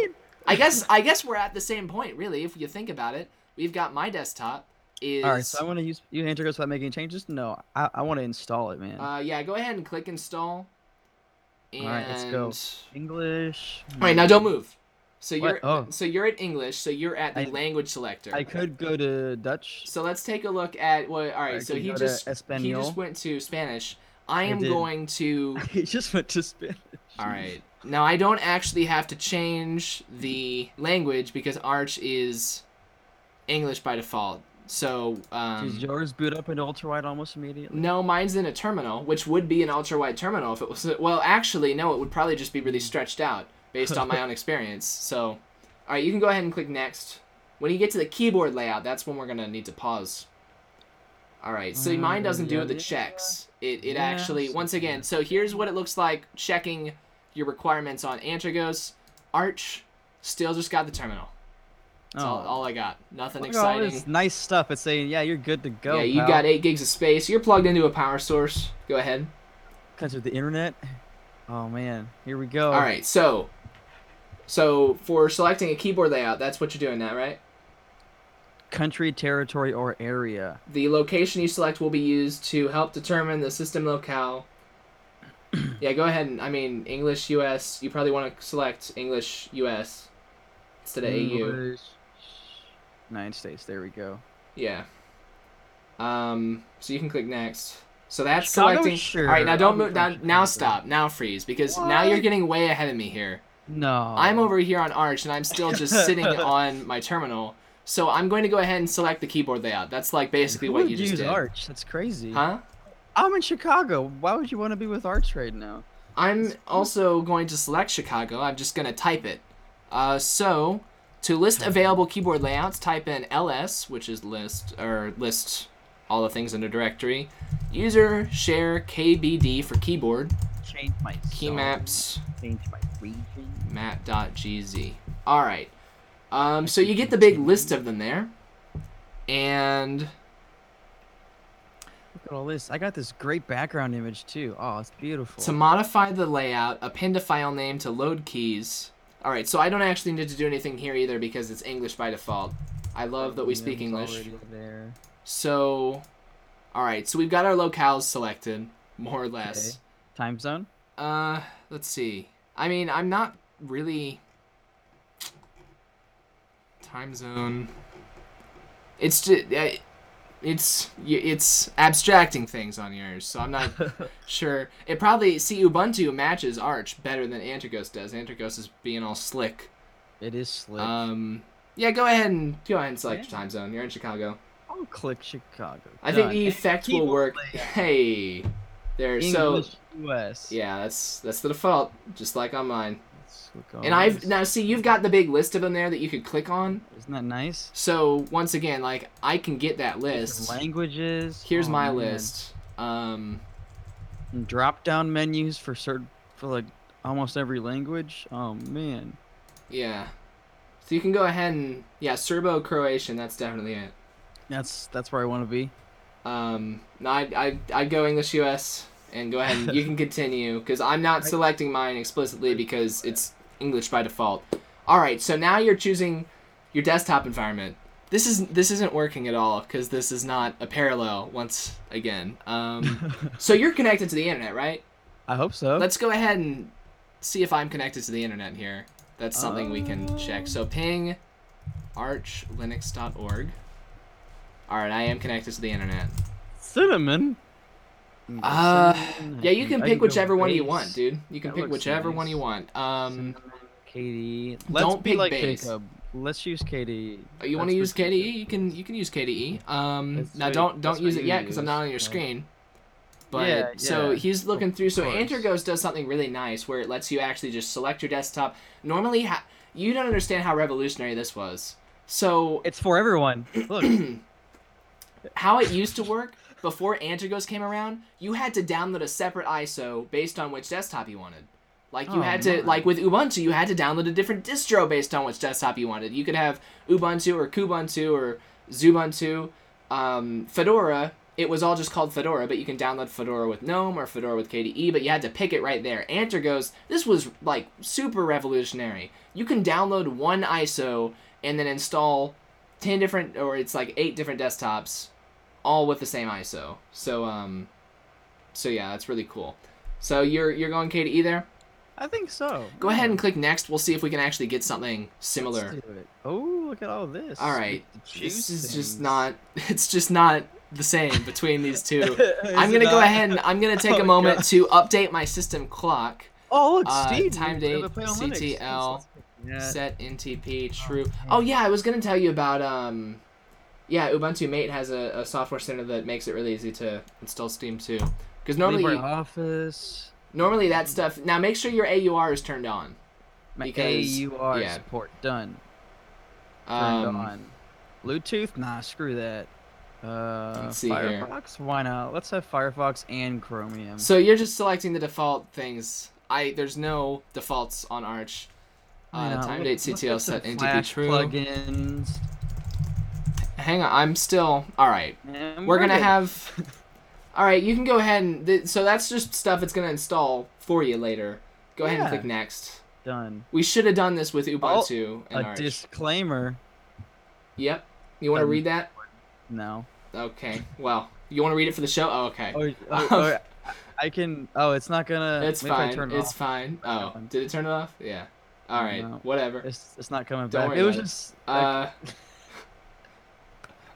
I guess I guess we're at the same point really. If you think about it, we've got my desktop is. All right, so I want to use you Antergos without making changes. No, I, I want to install it, man. uh, yeah, go ahead and click install. And... All right, let's go. English. All right, now don't move. So What? you're Oh. so you're at English. So you're at the I- language selector. I could go to Dutch. So let's take a look at what. All right, I so he just he just went to Spanish. I I am did. going to. He just went to Spanish. All right. Now I don't actually have to change the language because Arch is English by default. So Does um, yours boot up into ultra wide almost immediately? no, mine's in a terminal, which would be an ultra wide terminal if it was. Well, actually, no, it would probably just be really stretched out based on my own experience. So, all right, you can go ahead and click next. When you get to the keyboard layout, that's when we're gonna need to pause. All right, so mine doesn't do yeah, the yeah. checks. It it Yeah, actually once again. So here's what it looks like checking your requirements on Antergos. Arch still just got the terminal. That's all, oh. all I got. Nothing Look at all exciting. this nice stuff. It's saying, yeah, you're good to go. yeah, you pal. got eight gigs of space. You're plugged into a power source. Go ahead. Because of the internet. Oh man, here we go. All right, so so for selecting a keyboard layout, that's what you're doing now, right? Country, territory, or area. The location you select will be used to help determine the system locale. yeah, go ahead and I mean English US. You probably want to select English US instead of AU. United States. There we go. Yeah. Um. So you can click next. So that's Chicago, selecting. sure. All right, now don't move. Now, now stop. Now freeze because now you're getting way ahead of me here. No. I'm over here on Arch and I'm still just sitting on my terminal. So I'm going to go ahead and select the keyboard layout. That's like basically Who what you just use did. Arch? That's crazy. Huh? I'm in Chicago. Why would you want to be with Arch right now? I'm also going to select Chicago. I'm just going to type it. Uh, so, to list available keyboard layouts, type in ls, which is list or list all the things in a directory. User share kbd for keyboard. Change my Key maps Change my region. mat.gz. All right. Um, so you get the big list of them there, and Look at all this. I got this great background image too. Oh, it's beautiful. To modify the layout, append a file name to load keys. Alright, so I don't actually need to do anything here either because it's English by default. I love that we speak English. So, alright, so we've got our locales selected, more or less. Time zone. Uh, let's see. I mean, I'm not really. Time zone. It's just. It's it's abstracting things on yours, so I'm not sure. It probably see Ubuntu matches Arch better than Antergos does. Antergos is being all slick. It is slick. Um, yeah, go ahead and go ahead and select Yeah. your time zone. You're in Chicago. I'll click Chicago. I think the effect will work. Hey, there. So US. yeah, that's that's the default, just like on mine. Let's And I've this. now see you've got the big list of them there that you could click on. Isn't that nice? So once again, like I can get that Different list. Languages. Here's Oh, my man. list. Um, Drop down menus for certain for like almost every language. Oh man. yeah. So you can go ahead and yeah, Serbo Croatian. That's definitely it. That's that's where I want to be. Um, no, I I I go English US and go ahead and you can continue because I'm not selecting mine explicitly because it's English by default. All right, so now you're choosing your desktop environment. This is this isn't working at all because this is not a parallel once again. Um, so you're connected to the internet, right? I hope so. Let's go ahead and see if I'm connected to the internet here. That's something we can check. So ping archlinux.org. All right, I am connected to the internet. Cinnamon. Uh, Yeah, you can I pick whichever one you want, dude. You can That pick looks whichever one you want. Um, KDE. Let's don't be pick like base. Jacob. Let's use KDE. oh, you want to use for KDE? Jacob. You can you can use KDE. Um, That's now don't don't use it yet because I'm not on your yeah. screen. But Yeah, so he's looking through. So course. Antergos does something really nice where it lets you actually just select your desktop. Normally, ha- you don't understand how revolutionary this was. So It's for everyone. Look. how it used to work before Antergos came around, you had to download a separate ISO based on which desktop you wanted. Like you Oh, had to like with Ubuntu, you had to download a different distro based on which desktop you wanted. You could have Ubuntu or Kubuntu or Xubuntu, um, Fedora. It was all just called Fedora, but you can download Fedora with GNOME or Fedora with KDE, but you had to pick it right there. Antergos, this was like super revolutionary. You can download one ISO and then install 10 different or it's like 8 different desktops all with the same ISO. So um so yeah, that's really cool. So you're you're going KDE there? I think so. Go ahead and click next. We'll see if we can actually get something similar. Let's do it. Oh, look at all this. All right. This is just not it's just not the same between these two. I'm going to go ahead and I'm going to take Oh, a moment God. to update my system clock. Oh, look, uh, Steve. time date, have a play on Linux. Let's- CTL, Yeah. Set NTP true. Oh yeah, I was going to tell you about um yeah, Ubuntu Mate has a, a software center that makes it really easy to install Steam too. Because normally LibreOffice. Normally that stuff. Now make sure your AUR is turned on. My Because- AUR yeah. support done. Turned Um, on. Bluetooth? Nah, screw that. Uh, see here. Firefox? Why not? Let's have Firefox and Chromium. So you're just selecting the default things. I there's no defaults on Arch. Uh, not? time date CTL set NTP true. Plugins. Hang on, I'm still all right. And We're gonna good. have. All right, you can go ahead and th- so that's just stuff it's gonna install for you later. Go ahead and Yeah. click next. done. We should have done this with Ubuntu and A Arch. disclaimer. Yep. You want to Um, read that? No. Okay. Well, you want to read it for the show? Oh, okay. Or, or, or I can. Oh, it's not gonna. It's maybe I fine. turn it It's off. fine. Oh, did it turn it off? Yeah. All right. No. Whatever. It's, it's not coming Don't back. worry It was about it. just. Uh.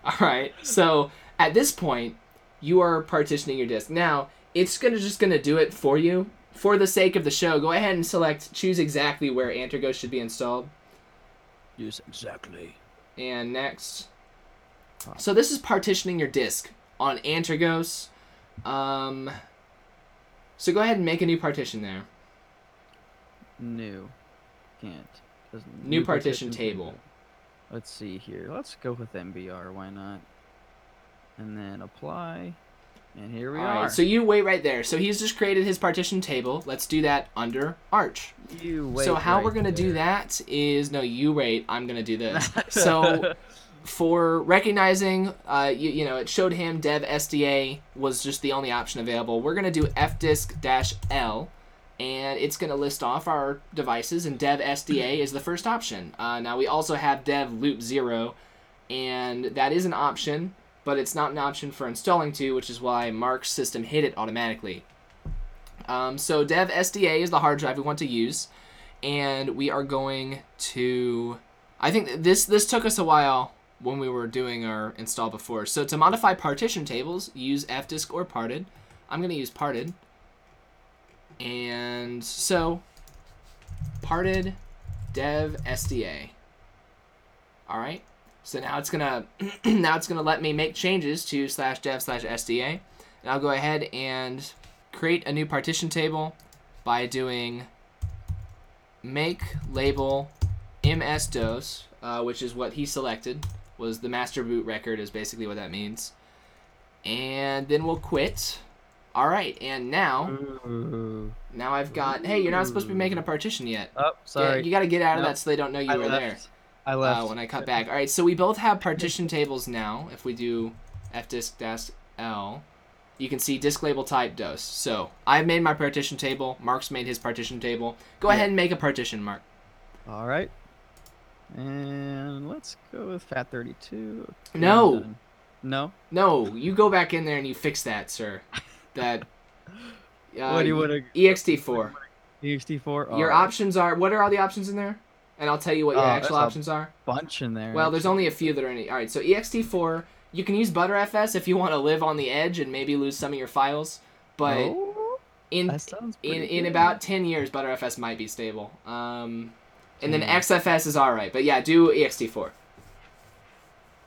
all right. So at this point, you are partitioning your disk. Now it's gonna just gonna do it for you for the sake of the show. Go ahead and select choose exactly where Antergos should be installed, Yes, exactly. and next. So this is partitioning your disk on Antergos. Um. So go ahead and make a new partition there. New. Can't. Doesn't- New partition table. Let's see here. Let's go with MBR. Why not? And then apply. And here we All are. right, so you wait right there. So he's just created his partition table. Let's do that under Arch. you wait so how right we're gonna do that is no, you wait. I'm gonna do this. so for recognizing, uh, you, you know, it showed him dev SDA was just the only option available. We're gonna do fdisk dash L, and it's gonna list off our devices, and dev SDA is the first option. Uh, now we also have dev loop zero, and that is an option, but it's not an option for installing to, which is why Mark's system hid it automatically. Um, so dev SDA is the hard drive we want to use, and we are going to. I think this this took us a while when we were doing our install before. So to modify partition tables, use fdisk or parted. I'm gonna use parted. And so parted dev SDA. All right. So now it's gonna now it's gonna let me make changes to slash dev slash SDA. And I'll go ahead and create a new partition table by doing make label ms dos, uh, which is what he selected was the master boot record is basically what that means. And then we'll quit. All right, and now Ooh. now I've got. Hey, you're not supposed to be making a partition yet. Oh, sorry. You got to get out of Nope. that so they don't know you I were left. there. I left. Uh, when I cut back. All right, so we both have partition tables now. If we do fdisk dash l, you can see disk label type dos. So I've made my partition table. Mark's made his partition table. Go Yeah. ahead and make a partition, Mark. All right. And let's go with Fat 32. No. No? No, you go back in there and you fix that, sir. That. Uh, what do you want to. ext4. EXT4? Your options are what are all the options in there? And I'll tell you what your Oh, actual options are. bunch in there. Well, there's only a few that are in it. All right, so ext4, you can use ButterFS if you want to live on the edge and maybe lose some of your files, but Oh, in in in about 10 years ButterFS might be stable. Um and then Hmm. XFS is all right, but yeah, do ext4.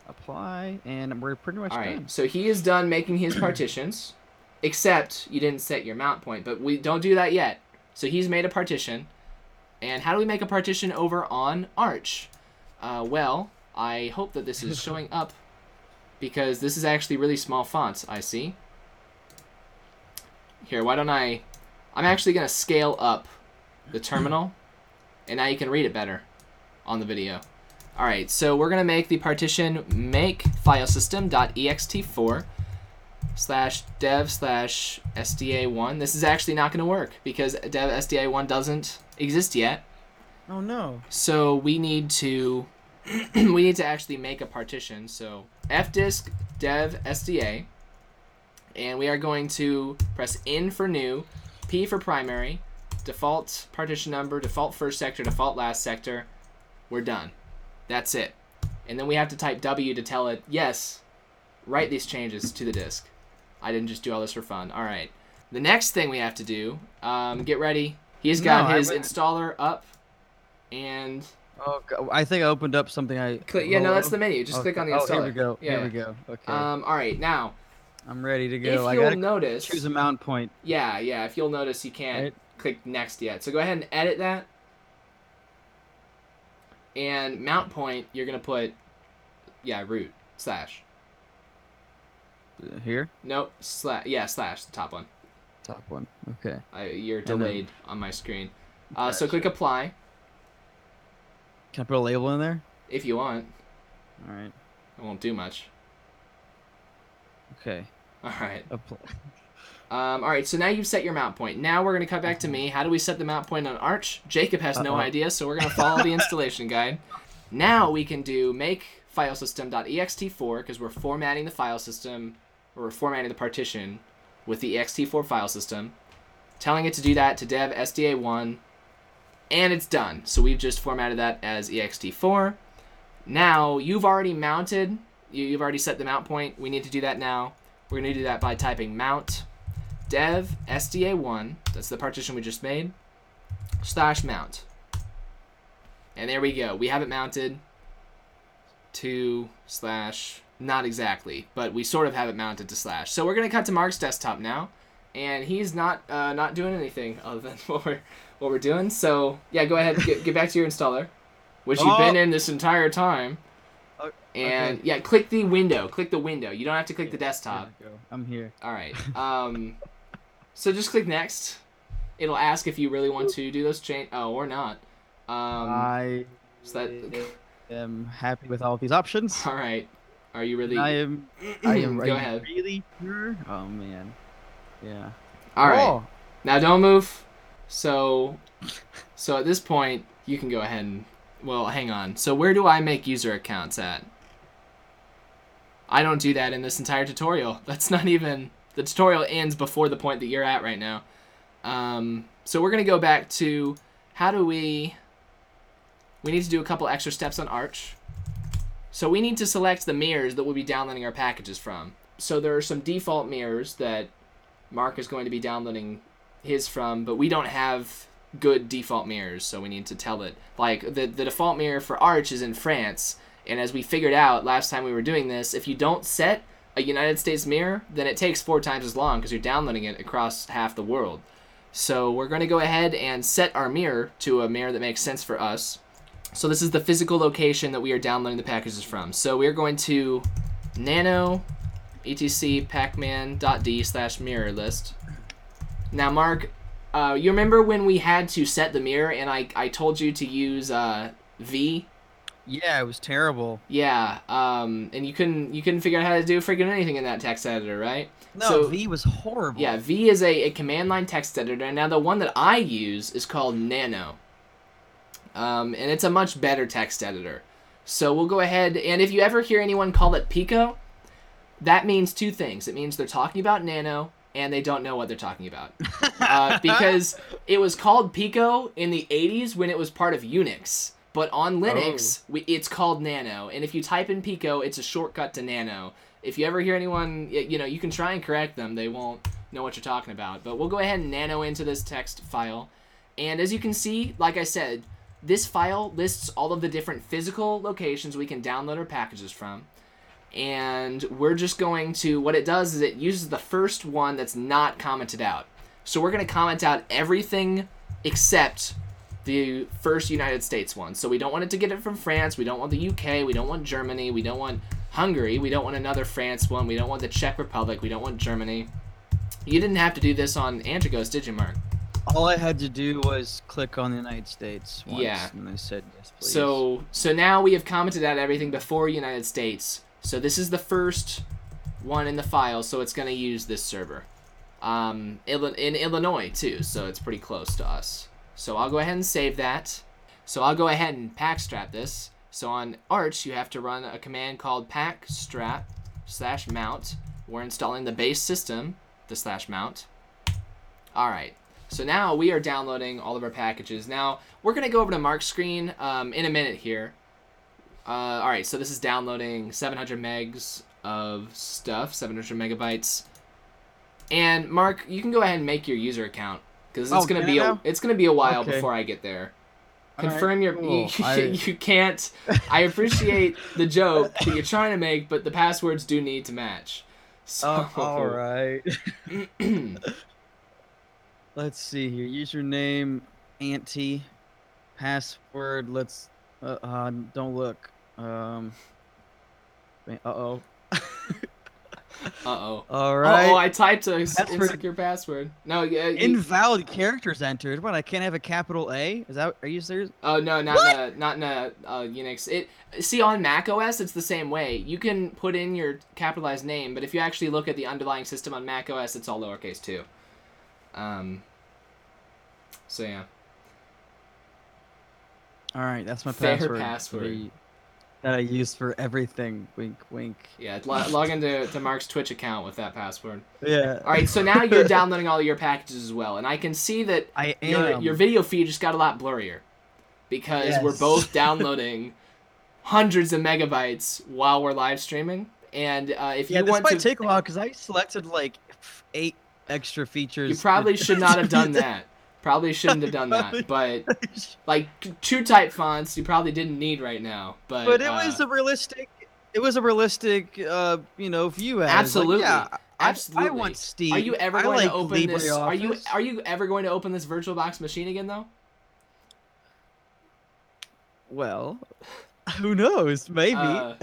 Apply, and we're pretty much All done. right. So he is done making his partitions, except you didn't set your mount point, but we don't do that yet. So he's made a partition. And how do we make a partition over on Arch? Uh, well, I hope that this is showing up because this is actually really small fonts, I see. Here, why don't I... I'm actually going to scale up the terminal, and now you can read it better on the video. Alright, so we're going to make the partition make filesystem.ext4 slash dev slash sda1. This is actually not going to work because dev sda1 doesn't exist yet. Oh no. So we need to we need to actually make a partition. So fdisk dev sda, and we are going to press in for new, p for primary, default partition number, default first sector, default last sector. We're done. That's it. And then we have to type w to tell it yes, write these changes to the disk. I didn't just do all this for fun. All right. The next thing we have to do, um, get ready. He's got No, his installer up, and Oh, go- I think I opened up something. I click. Yeah, no, that's the menu. Just click on the installer. Oh, here we go. Yeah. Here we go. Okay. Um. All right. Now, I'm ready to go. I you'll gotta notice, choose a mount point. yeah, yeah. If you'll notice, you can't Right. click next yet. So go ahead and edit that. And mount point, you're gonna put, yeah, root slash. Here, Nope, slash. Yeah, slash the top one. top one. Okay. I, you're then- delayed on my screen. Uh, so click apply Can I put a label in there? if you want. All right. It won't do much. Okay. All right. Apply. Um, all right, so now you've set your mount point. Now we're going to cut back to me. How do we set the mount point on Arch? Jacob has no Uh-oh. idea, so we're going to follow the installation guide. Now we can do make filesystem.ext4 because we're formatting the file system, or formatting the partition with the ext4 file system, telling it to do that to dev sda1, and it's done. So we've just formatted that as ext4. Now you've already mounted, you, you've already set the mount point. We need to do that now. We're going to do that by typing mount dev sda1 that's the partition we just made slash mount and there we go we have it mounted to slash not exactly but we sort of have it mounted to slash so we're going to cut to mark's desktop now and he's not uh, not doing anything other than what we're what we're doing so yeah go ahead get, get back to your installer which you've been Oh. in this entire time O- and okay. yeah click the window click the window you don't have to click the desktop. I'm here. all right. Um, so just click next. It'll ask if you really want to do those change. Oh, or not. Um, I so that. am happy with all of these options. All right. Are you really? I am. I am. are Go ahead. Really sure? Oh man. Yeah. All right. Oh, Now don't move. So, so at this point you can go ahead and. Well, hang on. So where do I make user accounts at? I don't do that in this entire tutorial. That's not even the tutorial ends before the point that you're at right now. Um, so we're gonna go back to how do we? We need to do a couple extra steps on Arch. So we need to select the mirrors that we'll be downloading our packages from. So there are some default mirrors that Mark is going to be downloading his from, but we don't have good default mirrors, so we need to tell it. Like the the default mirror for Arch is in France, And as we figured out last time we were doing this, if you don't set a United States mirror, then it takes four times as long because you're downloading it across half the world. So we're going to go ahead and set our mirror to a mirror that makes sense for us. So this is the physical location that we are downloading the packages from. So we're going to nano etc pacman.d slash mirror list. Now, Mark, uh, you remember when we had to set the mirror and I, I told you to use uh, V? Yeah, it was terrible. Yeah, um, and you couldn't you couldn't figure out how to do freaking anything in that text editor, right? No, So- V was horrible. Yeah, V is a, a command line text editor. Now the one that I use is called Nano. Um, and it's a much better text editor. So we'll go ahead and if you ever hear anyone call it Pico, that means two things. It means they're talking about Nano and they don't know what they're talking about. uh, because it was called Pico in the 80s when it was part of Unix. But on Linux, we, it's called Nano. And if you type in Pico, it's a shortcut to Nano. If you ever hear anyone, you know, you can try and correct them. They won't know what you're talking about. But we'll go ahead and nano into this text file. And as you can see, like I said, this file lists all of the different physical locations we can download our packages from. And we're just going to, what it does is it uses the first one that's not commented out. So we're going to comment out everything except the first United States one. So we don't want it to get it from France. We don't want the UK. We don't want Germany. We don't want Hungary. We don't want another France one. We don't want the Czech Republic. We don't want Germany. You didn't have to do this on Antergos, did you, Mark? All I had to do was click on the United States once, Yeah. and they said yes, please. So so now we have commented out everything before United States. So this is the first one in the file, so it's going to use this server. Um, in Illinois too, so it's pretty close to us. So I'll go ahead and save that. So I'll go ahead and pacstrap this. So on Arch, you have to run a command called pacstrap slash mount. We're installing the base system, the slash mount. All right. So now we are downloading all of our packages. Now we're gonna go over to Mark's screen um, in a minute here. Uh, all right, so this is downloading 700 megs of stuff, 700 megabytes. And Mark, you can go ahead and make your user account because it's Oh, gonna be a it's gonna be a while Okay. before I get there. All right, Confirm your cool. you, I- you can't. I appreciate the joke that you're trying to make, but the passwords do need to match. So, Oh, all right. Let's see here. Username, Auntie, password. Let's. Uh, uh don't look. Um. Uh oh. Uh oh. All right. Oh, I typed a Password. insecure password. No, yeah. you- Invalid characters entered. What? I can't have a capital A. Is that? Are you serious? Oh no, not in a, not in a uh, Unix. It see on Mac OS, it's the same way. You can put in your capitalized name, but if you actually look at the underlying system on Mac OS, it's all lowercase too. Um. So yeah, All right. That's my Fair password. password. The- That I use for everything. Wink, wink. yeah. Lo- log into to Mark's Twitch account with that password. Yeah. All right, so now you're downloading all your packages as well, and I can see that I am. your your video feed just got a lot blurrier because we're both downloading hundreds of megabytes while we're live streaming. And uh, if yeah, you this want might to, take a while because I selected like eight extra features. you probably should not have done that. Probably shouldn't have done that. But like two type fonts, you probably didn't need right now. But but it uh, was a realistic. It was a realistic, uh, you know, view. as, like, Absolutely. yeah, Absolutely. I, want Steve. Are you ever I going like to open this? Are you are you ever going to open this VirtualBox machine again though? Well, who knows? Maybe.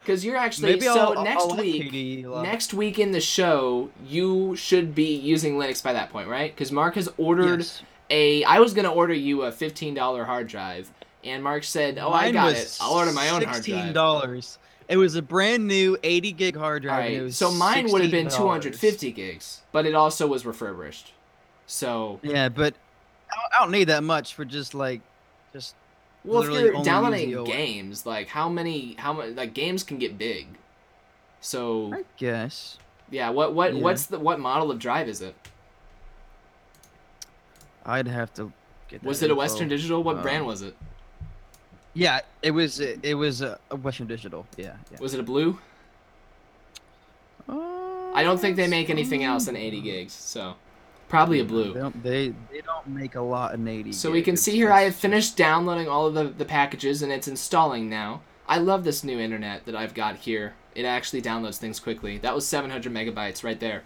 Because you're actually Maybe so I'll, next I'll week. Uh, Next week in the show, you should be using Linux by that point, right? Because Mark has ordered yes. a. I was gonna order you a fifteen dollar hard drive, and Mark said, "Oh, I got it. I'll order my own hard drive." Sixteen drive." dollars. It was a brand new 80 gig hard drive. right, so mine would have been two hundred fifty gigs, but it also was refurbished. So, Yeah, but I don't need that much for just like, just well, if you're only downloading use games, like how many, how many, like games can get big. So I guess. yeah, what what Yeah. what's the what model of drive is it? I'd have to get. Was that it a. Western Digital? What Um, brand was it? Yeah, it was. It was a a Western Digital. Yeah. yeah. Was it a blue? I don't think they make anything else in 80 gigs, so probably a They blue. don't. They they don't make a lot in 80. So we can see here I have finished downloading all of the, the packages and it's installing now. I love this new internet that I've got here. It actually downloads things quickly. That was 700 megabytes right there.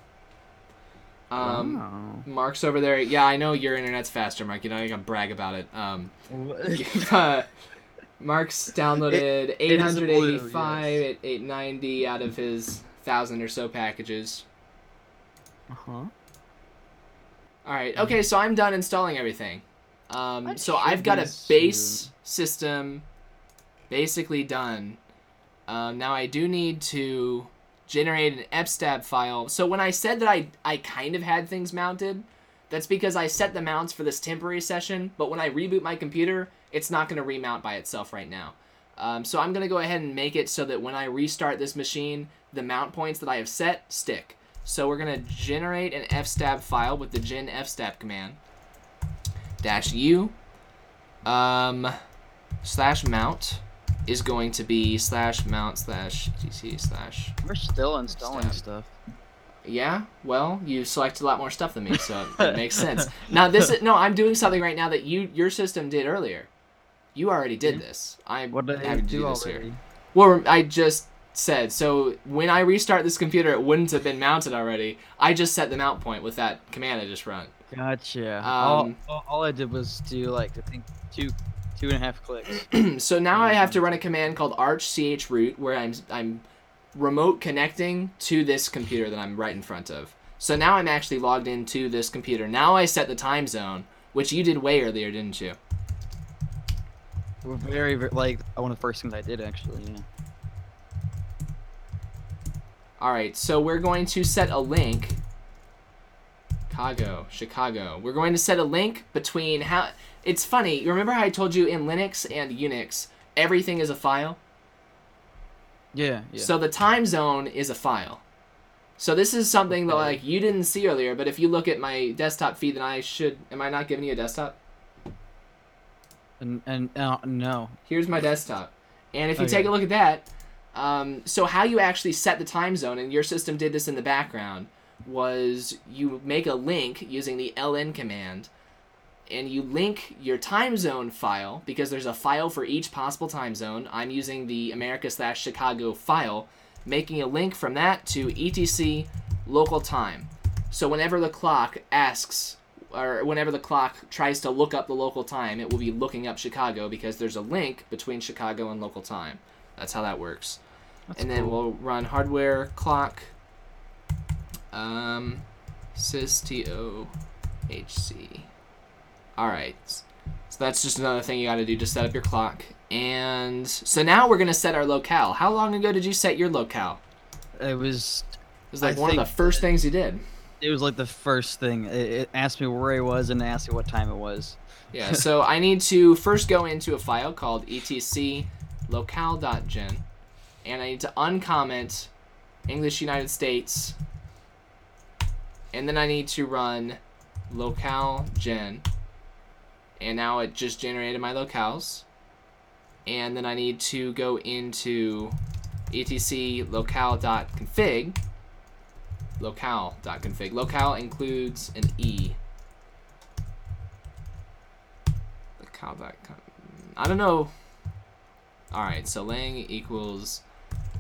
Um. Mark's over there. Yeah, I know your internet's faster, Mark. You know, you gotta brag about it. Um, uh, Mark's downloaded it is a blue, 885 at 890 out of his thousand or so packages. Uh-huh. All right. Okay, so I'm done installing everything. Um, so I've got a base soon. system basically done. Um, now I do need to generate an fstab file. So when I said that I I kind of had things mounted, that's because I set the mounts for this temporary session. But when I reboot my computer, it's not going to remount by itself right now. Um, so I'm going to go ahead and make it so that when I restart this machine, the mount points that I have set stick. So we're going to generate an fstab file with the genfstab command. Dash u um, slash mount is going to be slash mount slash etc slash We're still installing Stab. stuff. yeah, well, you selected a lot more stuff than me, so it makes sense. Now this is no, I'm doing something right now that you your system did earlier. You already did this. I What did I to do this already? here. Well, I just said so. When I restart this computer, it wouldn't have been mounted already. I just set the mount point with that command I just run. Gotcha. Um, all, all, I did was do like I think two, two and a half clicks. so now I have to run a command called arch-chroot where I'm I'm remote connecting to this computer that I'm right in front of. So now I'm actually logged into this computer. Now I set the time zone, which you did way earlier, didn't you? We're very, very like one of the first things I did actually. Yeah. All right, so we're going to set a link. Chicago, Chicago. We're going to set a link between how. It's funny. You remember how I told you in Linux and Unix, everything is a file. Yeah. Yeah. So the time zone is a file. So this is something that like you didn't see earlier, but if you look at my desktop feed, then I should. Am I not giving you a desktop? and and uh, no. Here's my desktop, and if you Okay. take a look at that, um, so how you actually set the time zone, and your system did this in the background, was you make a link using the ln command, and you link your time zone file because there's a file for each possible time zone. I'm using the America slash Chicago file, making a link from that to etc local time. So whenever the clock asks, or whenever the clock tries to look up the local time, it will be looking up Chicago because there's a link between Chicago and local time. That's how that works. That's and then cool. we'll run hardware clock um systohc. All right. So that's just another thing you got to do to set up your clock. And so now we're going to set our locale. How long ago did you set your locale? It was It was like I one of the first things you did. it was like the first thing. It, it asked me where I was and asked me what time it was. Yeah, so I need to first go into a file called etc locale.gen and I need to uncomment English United States. And then I need to run locale gen. And now it just generated my locales. And then I need to go into etc locale.config locale.config locale includes an e. Locale.com I don't know. All right so lang equals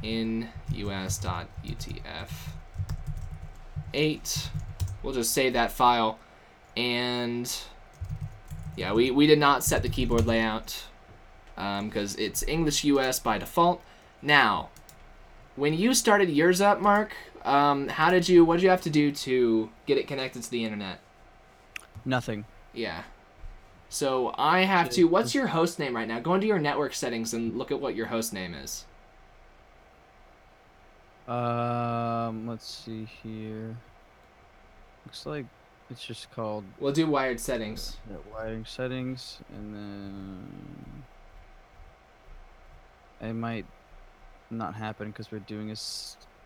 in us.utf 8 we'll just save that file. And yeah we, we did not set the keyboard layout because it's english us by default. Now when you started yours up mark um, how did you what did you have to do to get it connected to the internet? Nothing. yeah. So i have to what's your host name right now? Go into your network settings and look at what your host name is Um, let's see here. Looks like it's just called we'll do wired settings net wiring settings, and then it might not happen because we're doing a,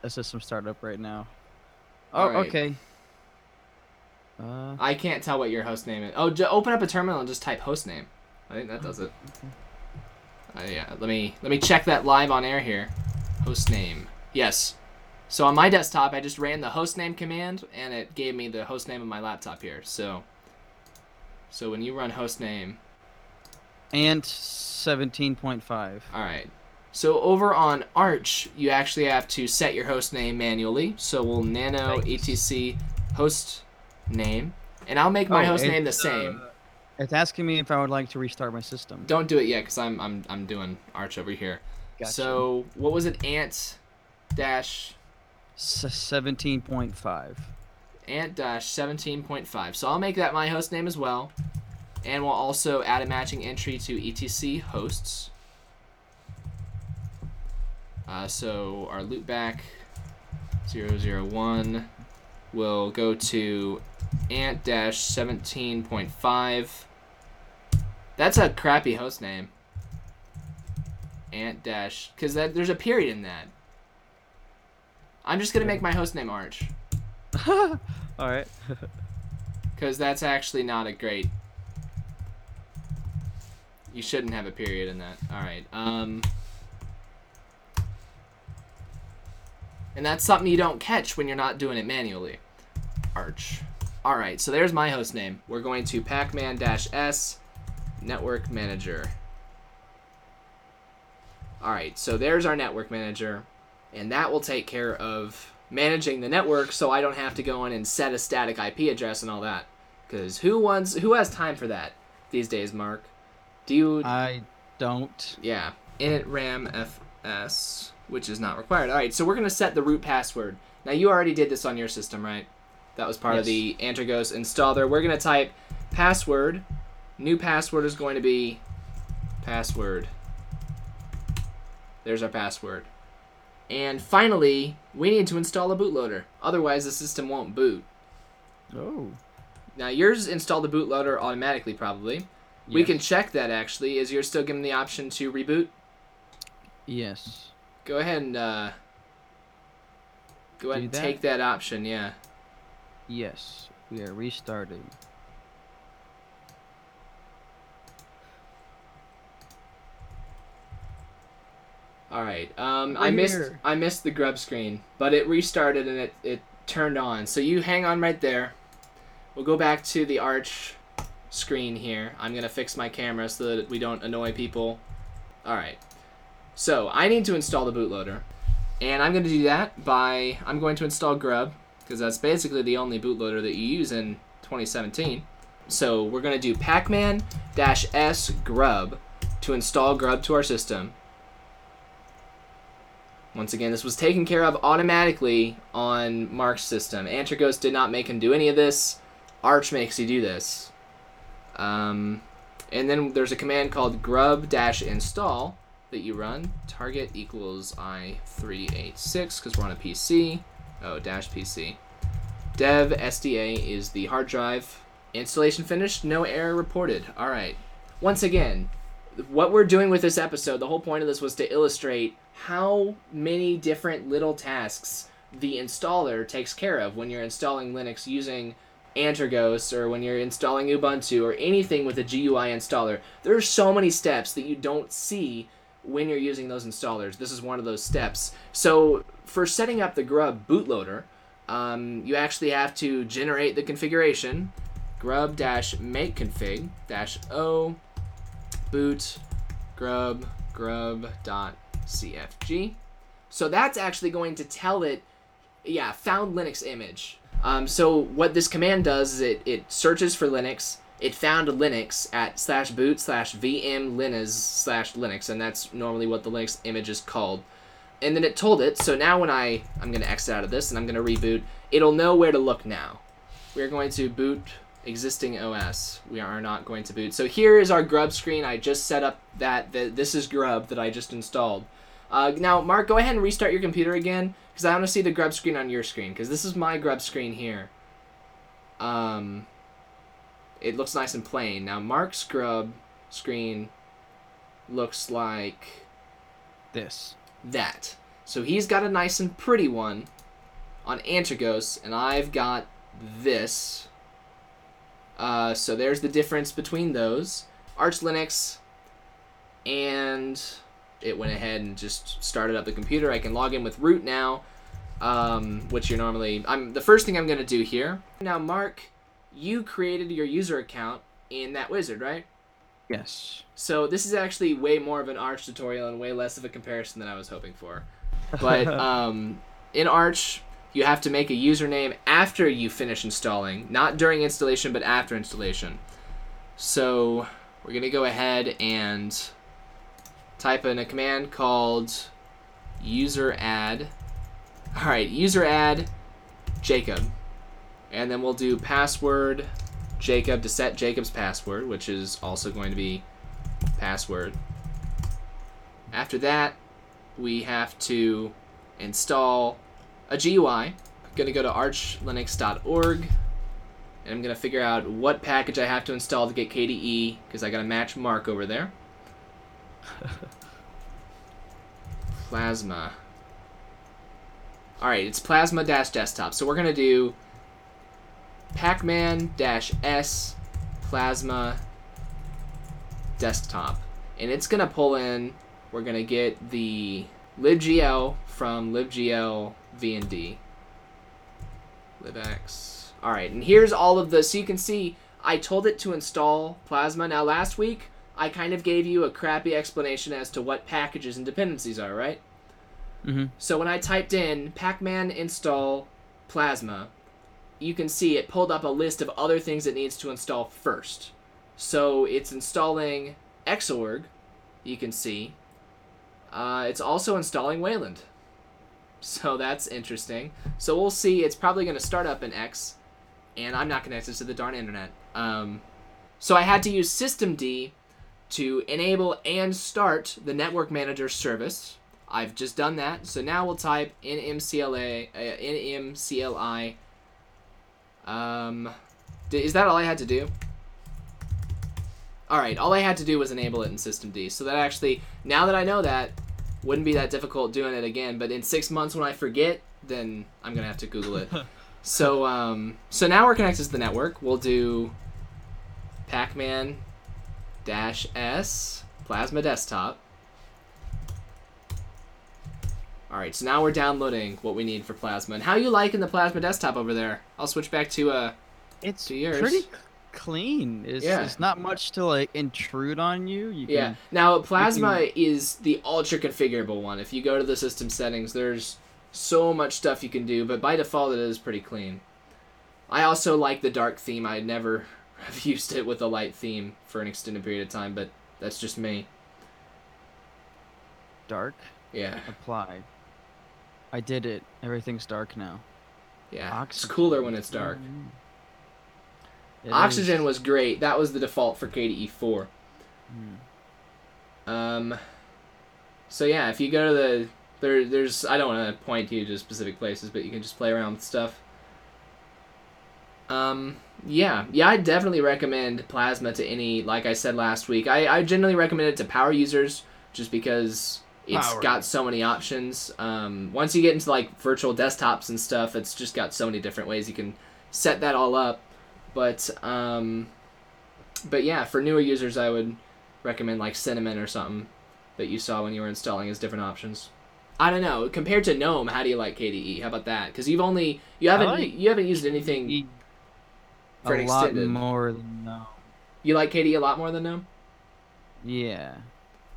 a system startup right now. Oh, Alright. okay. Uh, I can't tell what your host name is. Oh, j- open up a terminal and just type host name. I think that does it. Uh, yeah, let me let me check that live on air here. Host name. Yes. So on my desktop, I just ran the hostname command, and it gave me the hostname of my laptop here. So. So when you run host name, and seventeen point five. all right. So over on Arch, you actually have to set your host name manually. So we'll nano Nice. etc host name, and I'll make my Oh, host name the same. uh, It's asking me if I would like to restart my system. Don't do it yet, cause I'm I'm I'm doing Arch over here. Gotcha. So what was it? Ant dash seventeen point five. ant dash seventeen point five. So I'll make that my host name as well, and we'll also add a matching entry to etc hosts. Uh, so our loopback 001 will go to ant dash 17.5. That's a crappy host name. Ant dash, because that there's a period in that. I'm just gonna make my host name Arch, All right. because that's actually not a great. You shouldn't have a period in that. All right. Um. And that's something you don't catch when you're not doing it manually. Arch. All right, so there's my host name. We're going to pacman-s network manager. All right, so there's our network manager, and that will take care of managing the network so I don't have to go in and set a static IP address and all that. Cuz who wants who has time for that these days, Mark? Do you I don't. yeah, init ram fs, which is not required. All right, so we're gonna set the root password. Now you already did this on your system, right? That was part of the Antergos installer. We're gonna type password. New password is going to be password. There's our password. And finally, we need to install a bootloader. Otherwise, the system won't boot. Oh. Now yours installed the bootloader automatically, probably. Yes. We can check that actually. Is yours still given the option to reboot? Yes. Go ahead and uh, go ahead and take that option. Yeah. Yes. We are restarting. All right. Um, I missed here. I missed the grub screen, but it restarted and it it turned on. So you hang on right there. We'll go back to the Arch screen here. I'm gonna fix my camera so that we don't annoy people. All right. So I need to install the bootloader, and I'm gonna do that by I'm going to install Grub because that's basically the only bootloader that you use in 2017. So we're gonna do pacman-s grub to install Grub to our system. Once again, this was taken care of automatically on Mark's system. Antergos did not make him do any of this. Arch makes you do this. Um, and then there's a command called grub-install that you run. Target equals i386 because we're on a PC. Oh, dash PC. Dev SDA is the hard drive. Installation finished. No error reported. All right. Once again, what we're doing with this episode, the whole point of this was to illustrate how many different little tasks the installer takes care of when you're installing Linux using Antergos or when you're installing Ubuntu or anything with a GUI installer. There are so many steps that you don't see when you're using those installers. This is one of those steps. So for setting up the Grub bootloader, um, you actually have to generate the configuration grub dash make config dash o boot grub grub dot cfg. So that's actually going to tell it, yeah, found Linux image. Um, so what this command does is it, it searches for Linux. It found Linux at slash boot slash vm linux slash Linux, and that's normally what the Linux image is called. And then it told it. So now when I I'm gonna exit out of this and I'm gonna reboot, it'll know where to look now. We're going to boot existing OS. We are not going to boot. So here is our grub screen. I just set up that, that this is grub that I just installed. Uh, now, Mark, go ahead and restart your computer again because I want to see the grub screen on your screen because this is my grub screen here. Um, it looks nice and plain. Now, Mark's grub screen looks like This. that. So he's got a nice and pretty one on Antergos, and I've got this. Uh, so there's the difference between those. Arch Linux, and it went ahead and just started up the computer. I can log in with root now, um, which you're normally. I'm the first thing I'm gonna do here. Now, Mark, you created your user account in that wizard, right? Yes. So this is actually way more of an Arch tutorial and way less of a comparison than I was hoping for. But um, in Arch, you have to make a username after you finish installing, not during installation, but after installation. So we're gonna go ahead and type in a command called user add. All right, user add Jacob, and then we'll do password Jacob to set Jacob's password, which is also going to be password. After that, we have to install a GUI. I'm going to go to archlinux.org and I'm going to figure out what package I have to install to get KDE because I got to match Mark over there. Plasma. Alright, it's Plasma dash desktop. So we're going to do pacman dash s plasma desktop. And it's going to pull in, we're going to get the libgl from libgl vnd. libx. Alright, and here's all of the, so you can see I told it to install Plasma. Now last week, I kind of gave you a crappy explanation as to what packages and dependencies are, right? Mm-hmm. So when I typed in pacman install Plasma, you can see it pulled up a list of other things it needs to install first. So it's installing Xorg, you can see. Uh, it's also installing Wayland. So that's interesting. So we'll see. It's probably going to start up in X, and I'm not connected to the darn internet. Um, so I had to use systemd to enable and start the network manager service. I've just done that. So now we'll type nmcla uh, nmcli um, is that all I had to do? Alright, all I had to do was enable it in systemd. So that actually, now that I know that, wouldn't be that difficult doing it again. But in six months when I forget, then I'm going to have to Google it. so, um, so now we're connected to the network. We'll do pacman dash s plasma desktop. Alright, so now we're downloading what we need for Plasma. And how you liking the Plasma desktop over there? I'll switch back to uh It's to yours. pretty c- clean. It's, Yeah. it's not much to like intrude on you. You Yeah. Now Plasma is the ultra configurable one. If you go to the system settings, there's so much stuff you can do, but by default it is pretty clean. I also like the dark theme. I never have used it with a light theme for an extended period of time, but that's just me. dark Yeah. apply. I did it. Everything's dark now. Yeah. It's cooler when it's dark. Mm. It Oxygen is. was great. That was the default for KDE 4. Mm. Um, so yeah, if you go to the there, there's I don't want to point you to specific places, but you can just play around with stuff. Um, yeah, yeah, I definitely recommend Plasma to any. Like I said last week, I I generally recommend it to power users just because it's Power. got so many options. Um, once you get into like virtual desktops and stuff, it's just got so many different ways you can set that all up. But um, but yeah, for newer users, I would recommend like Cinnamon or something that you saw when you were installing as different options. I don't know. Compared to GNOME, how do you like KDE? How about that? Because you've only you haven't like you haven't used anything. E- for a lot extended. more than no. You like KDE a lot more than GNOME? Yeah,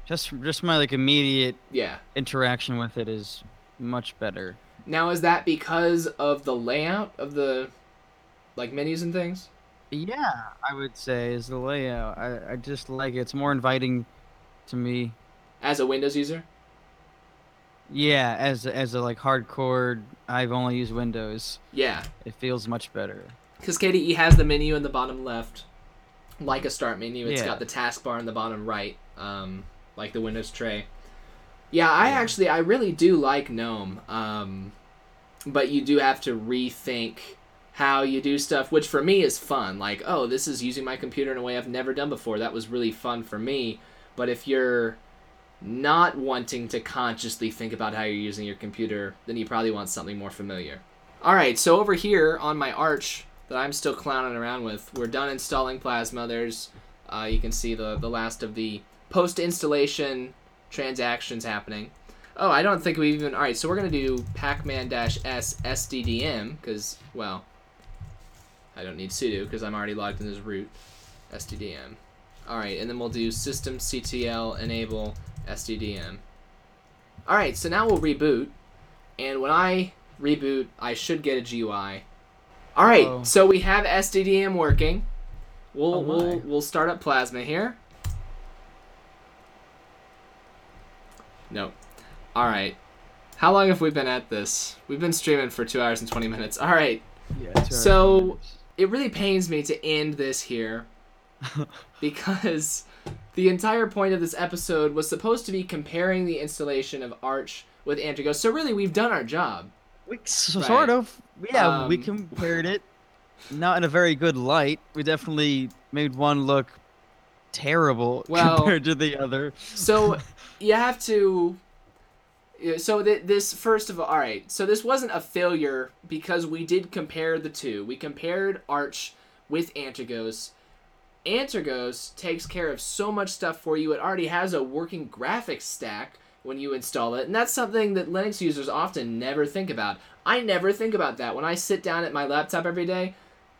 just just my like immediate Yeah. interaction with it is much better. Now is that because of the layout of the like menus and things? Yeah, I would say is the layout. I, I just like it. It's more inviting to me. As a Windows user? Yeah, as a- as a like hardcore, I've only used Windows. Yeah. It feels much better. Because KDE has the menu in the bottom left, like a start menu. It's Yeah. got the taskbar in the bottom right, um, like the Windows tray. Yeah, I Yeah. actually I really do like GNOME, um, but you do have to rethink how you do stuff, which for me is fun. Like, oh, this is using my computer in a way I've never done before. That was really fun for me. But if you're not wanting to consciously think about how you're using your computer, then you probably want something more familiar. All right, so over here on my Arch that I'm still clowning around with, we're done installing Plasma. There's, uh, you can see the the last of the post installation transactions happening. Oh, I don't think we even. All right, so we're gonna do pacman-s sddm because well, I don't need sudo because I'm already logged in as root sddm. All right, and then we'll do systemctl enable SDDM. All right, so now we'll reboot, and when I reboot, I should get a GUI. All right, Oh. so we have SDDM working. We'll Oh we'll we'll start up Plasma here. No. All right. How long have we been at this? We've been streaming for two hours and twenty minutes. All right. Yeah. two hours So-. It really pains me to end this here because the entire point of this episode was supposed to be comparing the installation of Arch with Antergos. So really, we've done our job. we, s- Right. sort of. Yeah, we Um, compared it. Not in a very good light. We definitely made one look terrible Well- compared to the other. So you have to. So th- this first of all, all right. So this wasn't a failure because we did compare the two. We compared Arch with Antergos. Antergos takes care of so much stuff for you. It already has a working graphics stack when you install it, and that's something that Linux users often never think about. I never think about that when I sit down at my laptop every day.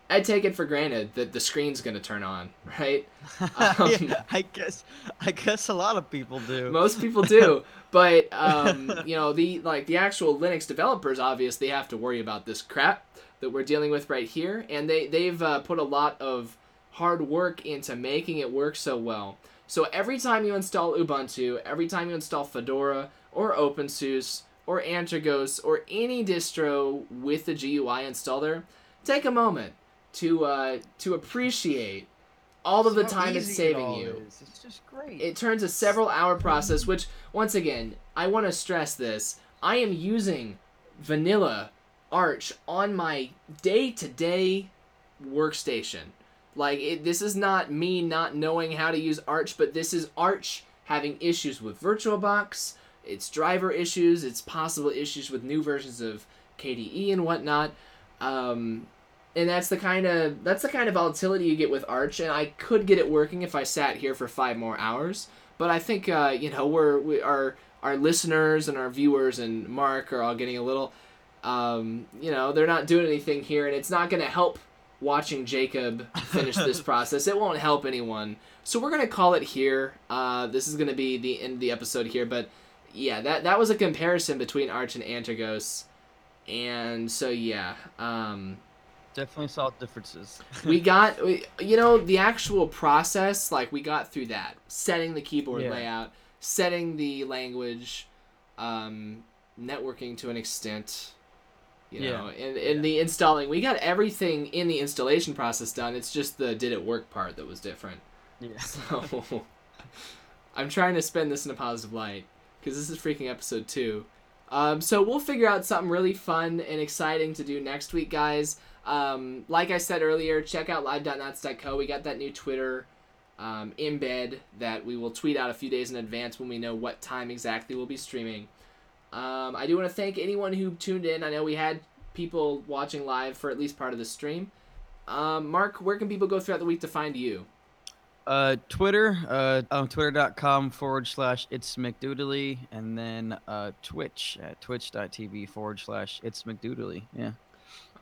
I take it for granted that the screen's going to turn on, right? Um, yeah, I guess. I guess a lot of people do. Most people do, but um, you know the like the actual Linux developers obviously have to worry about this crap that we're dealing with right here, and they they've uh, put a lot of hard work into making it work so well. So every time you install Ubuntu, every time you install Fedora or OpenSUSE or Antergos or any distro with the GUI installer, take a moment to uh, to appreciate all of the time it's easy it saving you is. It's just great. it turns a several hour process which once again i want to stress this i am using vanilla arch on my day-to-day workstation like it, this is not me not knowing how to use arch but this is arch having issues with virtualbox its driver issues its possible issues with new versions of kde and whatnot um, and that's the kind of that's the kind of volatility you get with Arch. And I could get it working if I sat here for five more hours. But I think uh, you know we're we our our listeners and our viewers and Mark are all getting a little, um, you know, they're not doing anything here, and it's not going to help watching Jacob finish this process. It won't help anyone. So we're gonna call it here. Uh, this is gonna be the end of the episode here, but yeah, that that was a comparison between Arch and Antergos, and so yeah. Um, Definitely saw differences. we got we, you know the actual process like we got through that setting the keyboard Yeah. layout setting the language um, networking to an extent you Yeah. know and, and the installing we got everything in the installation process done it's just the did it work part that was different yeah. so i'm trying to spend this in a positive light because this is freaking episode two um, so we'll figure out something really fun and exciting to do next week guys um, like i said earlier check out live.nuts.co we got that new twitter um, embed that we will tweet out a few days in advance when we know what time exactly we'll be streaming um, i do want to thank anyone who tuned in i know we had people watching live for at least part of the stream um, mark where can people go throughout the week to find you Uh, Twitter, uh, on twitter.com forward slash it's McDoodly, and then uh, Twitch at twitch.tv forward slash it's McDoodly. Yeah.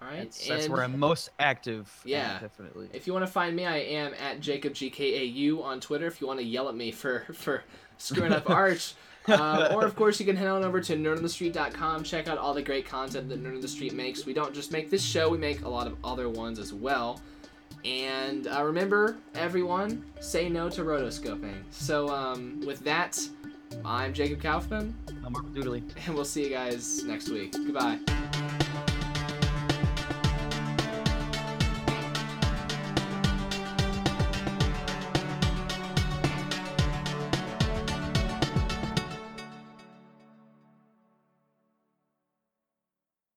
All right That's, that's where I'm most active. Yeah. definitely. If you want to find me, I am at JacobGKAU on Twitter. If you want to yell at me for for screwing up Arch, uh, or of course you can head on over to nerdonthestreet.com. Check out all the great content that Nerd on the Street makes. We don't just make this show; we make a lot of other ones as well. And uh, remember, everyone, say no to rotoscoping. So um, with that, I'm Jacob Kaufman, I'm Mark Doodly. and we'll see you guys next week. Goodbye.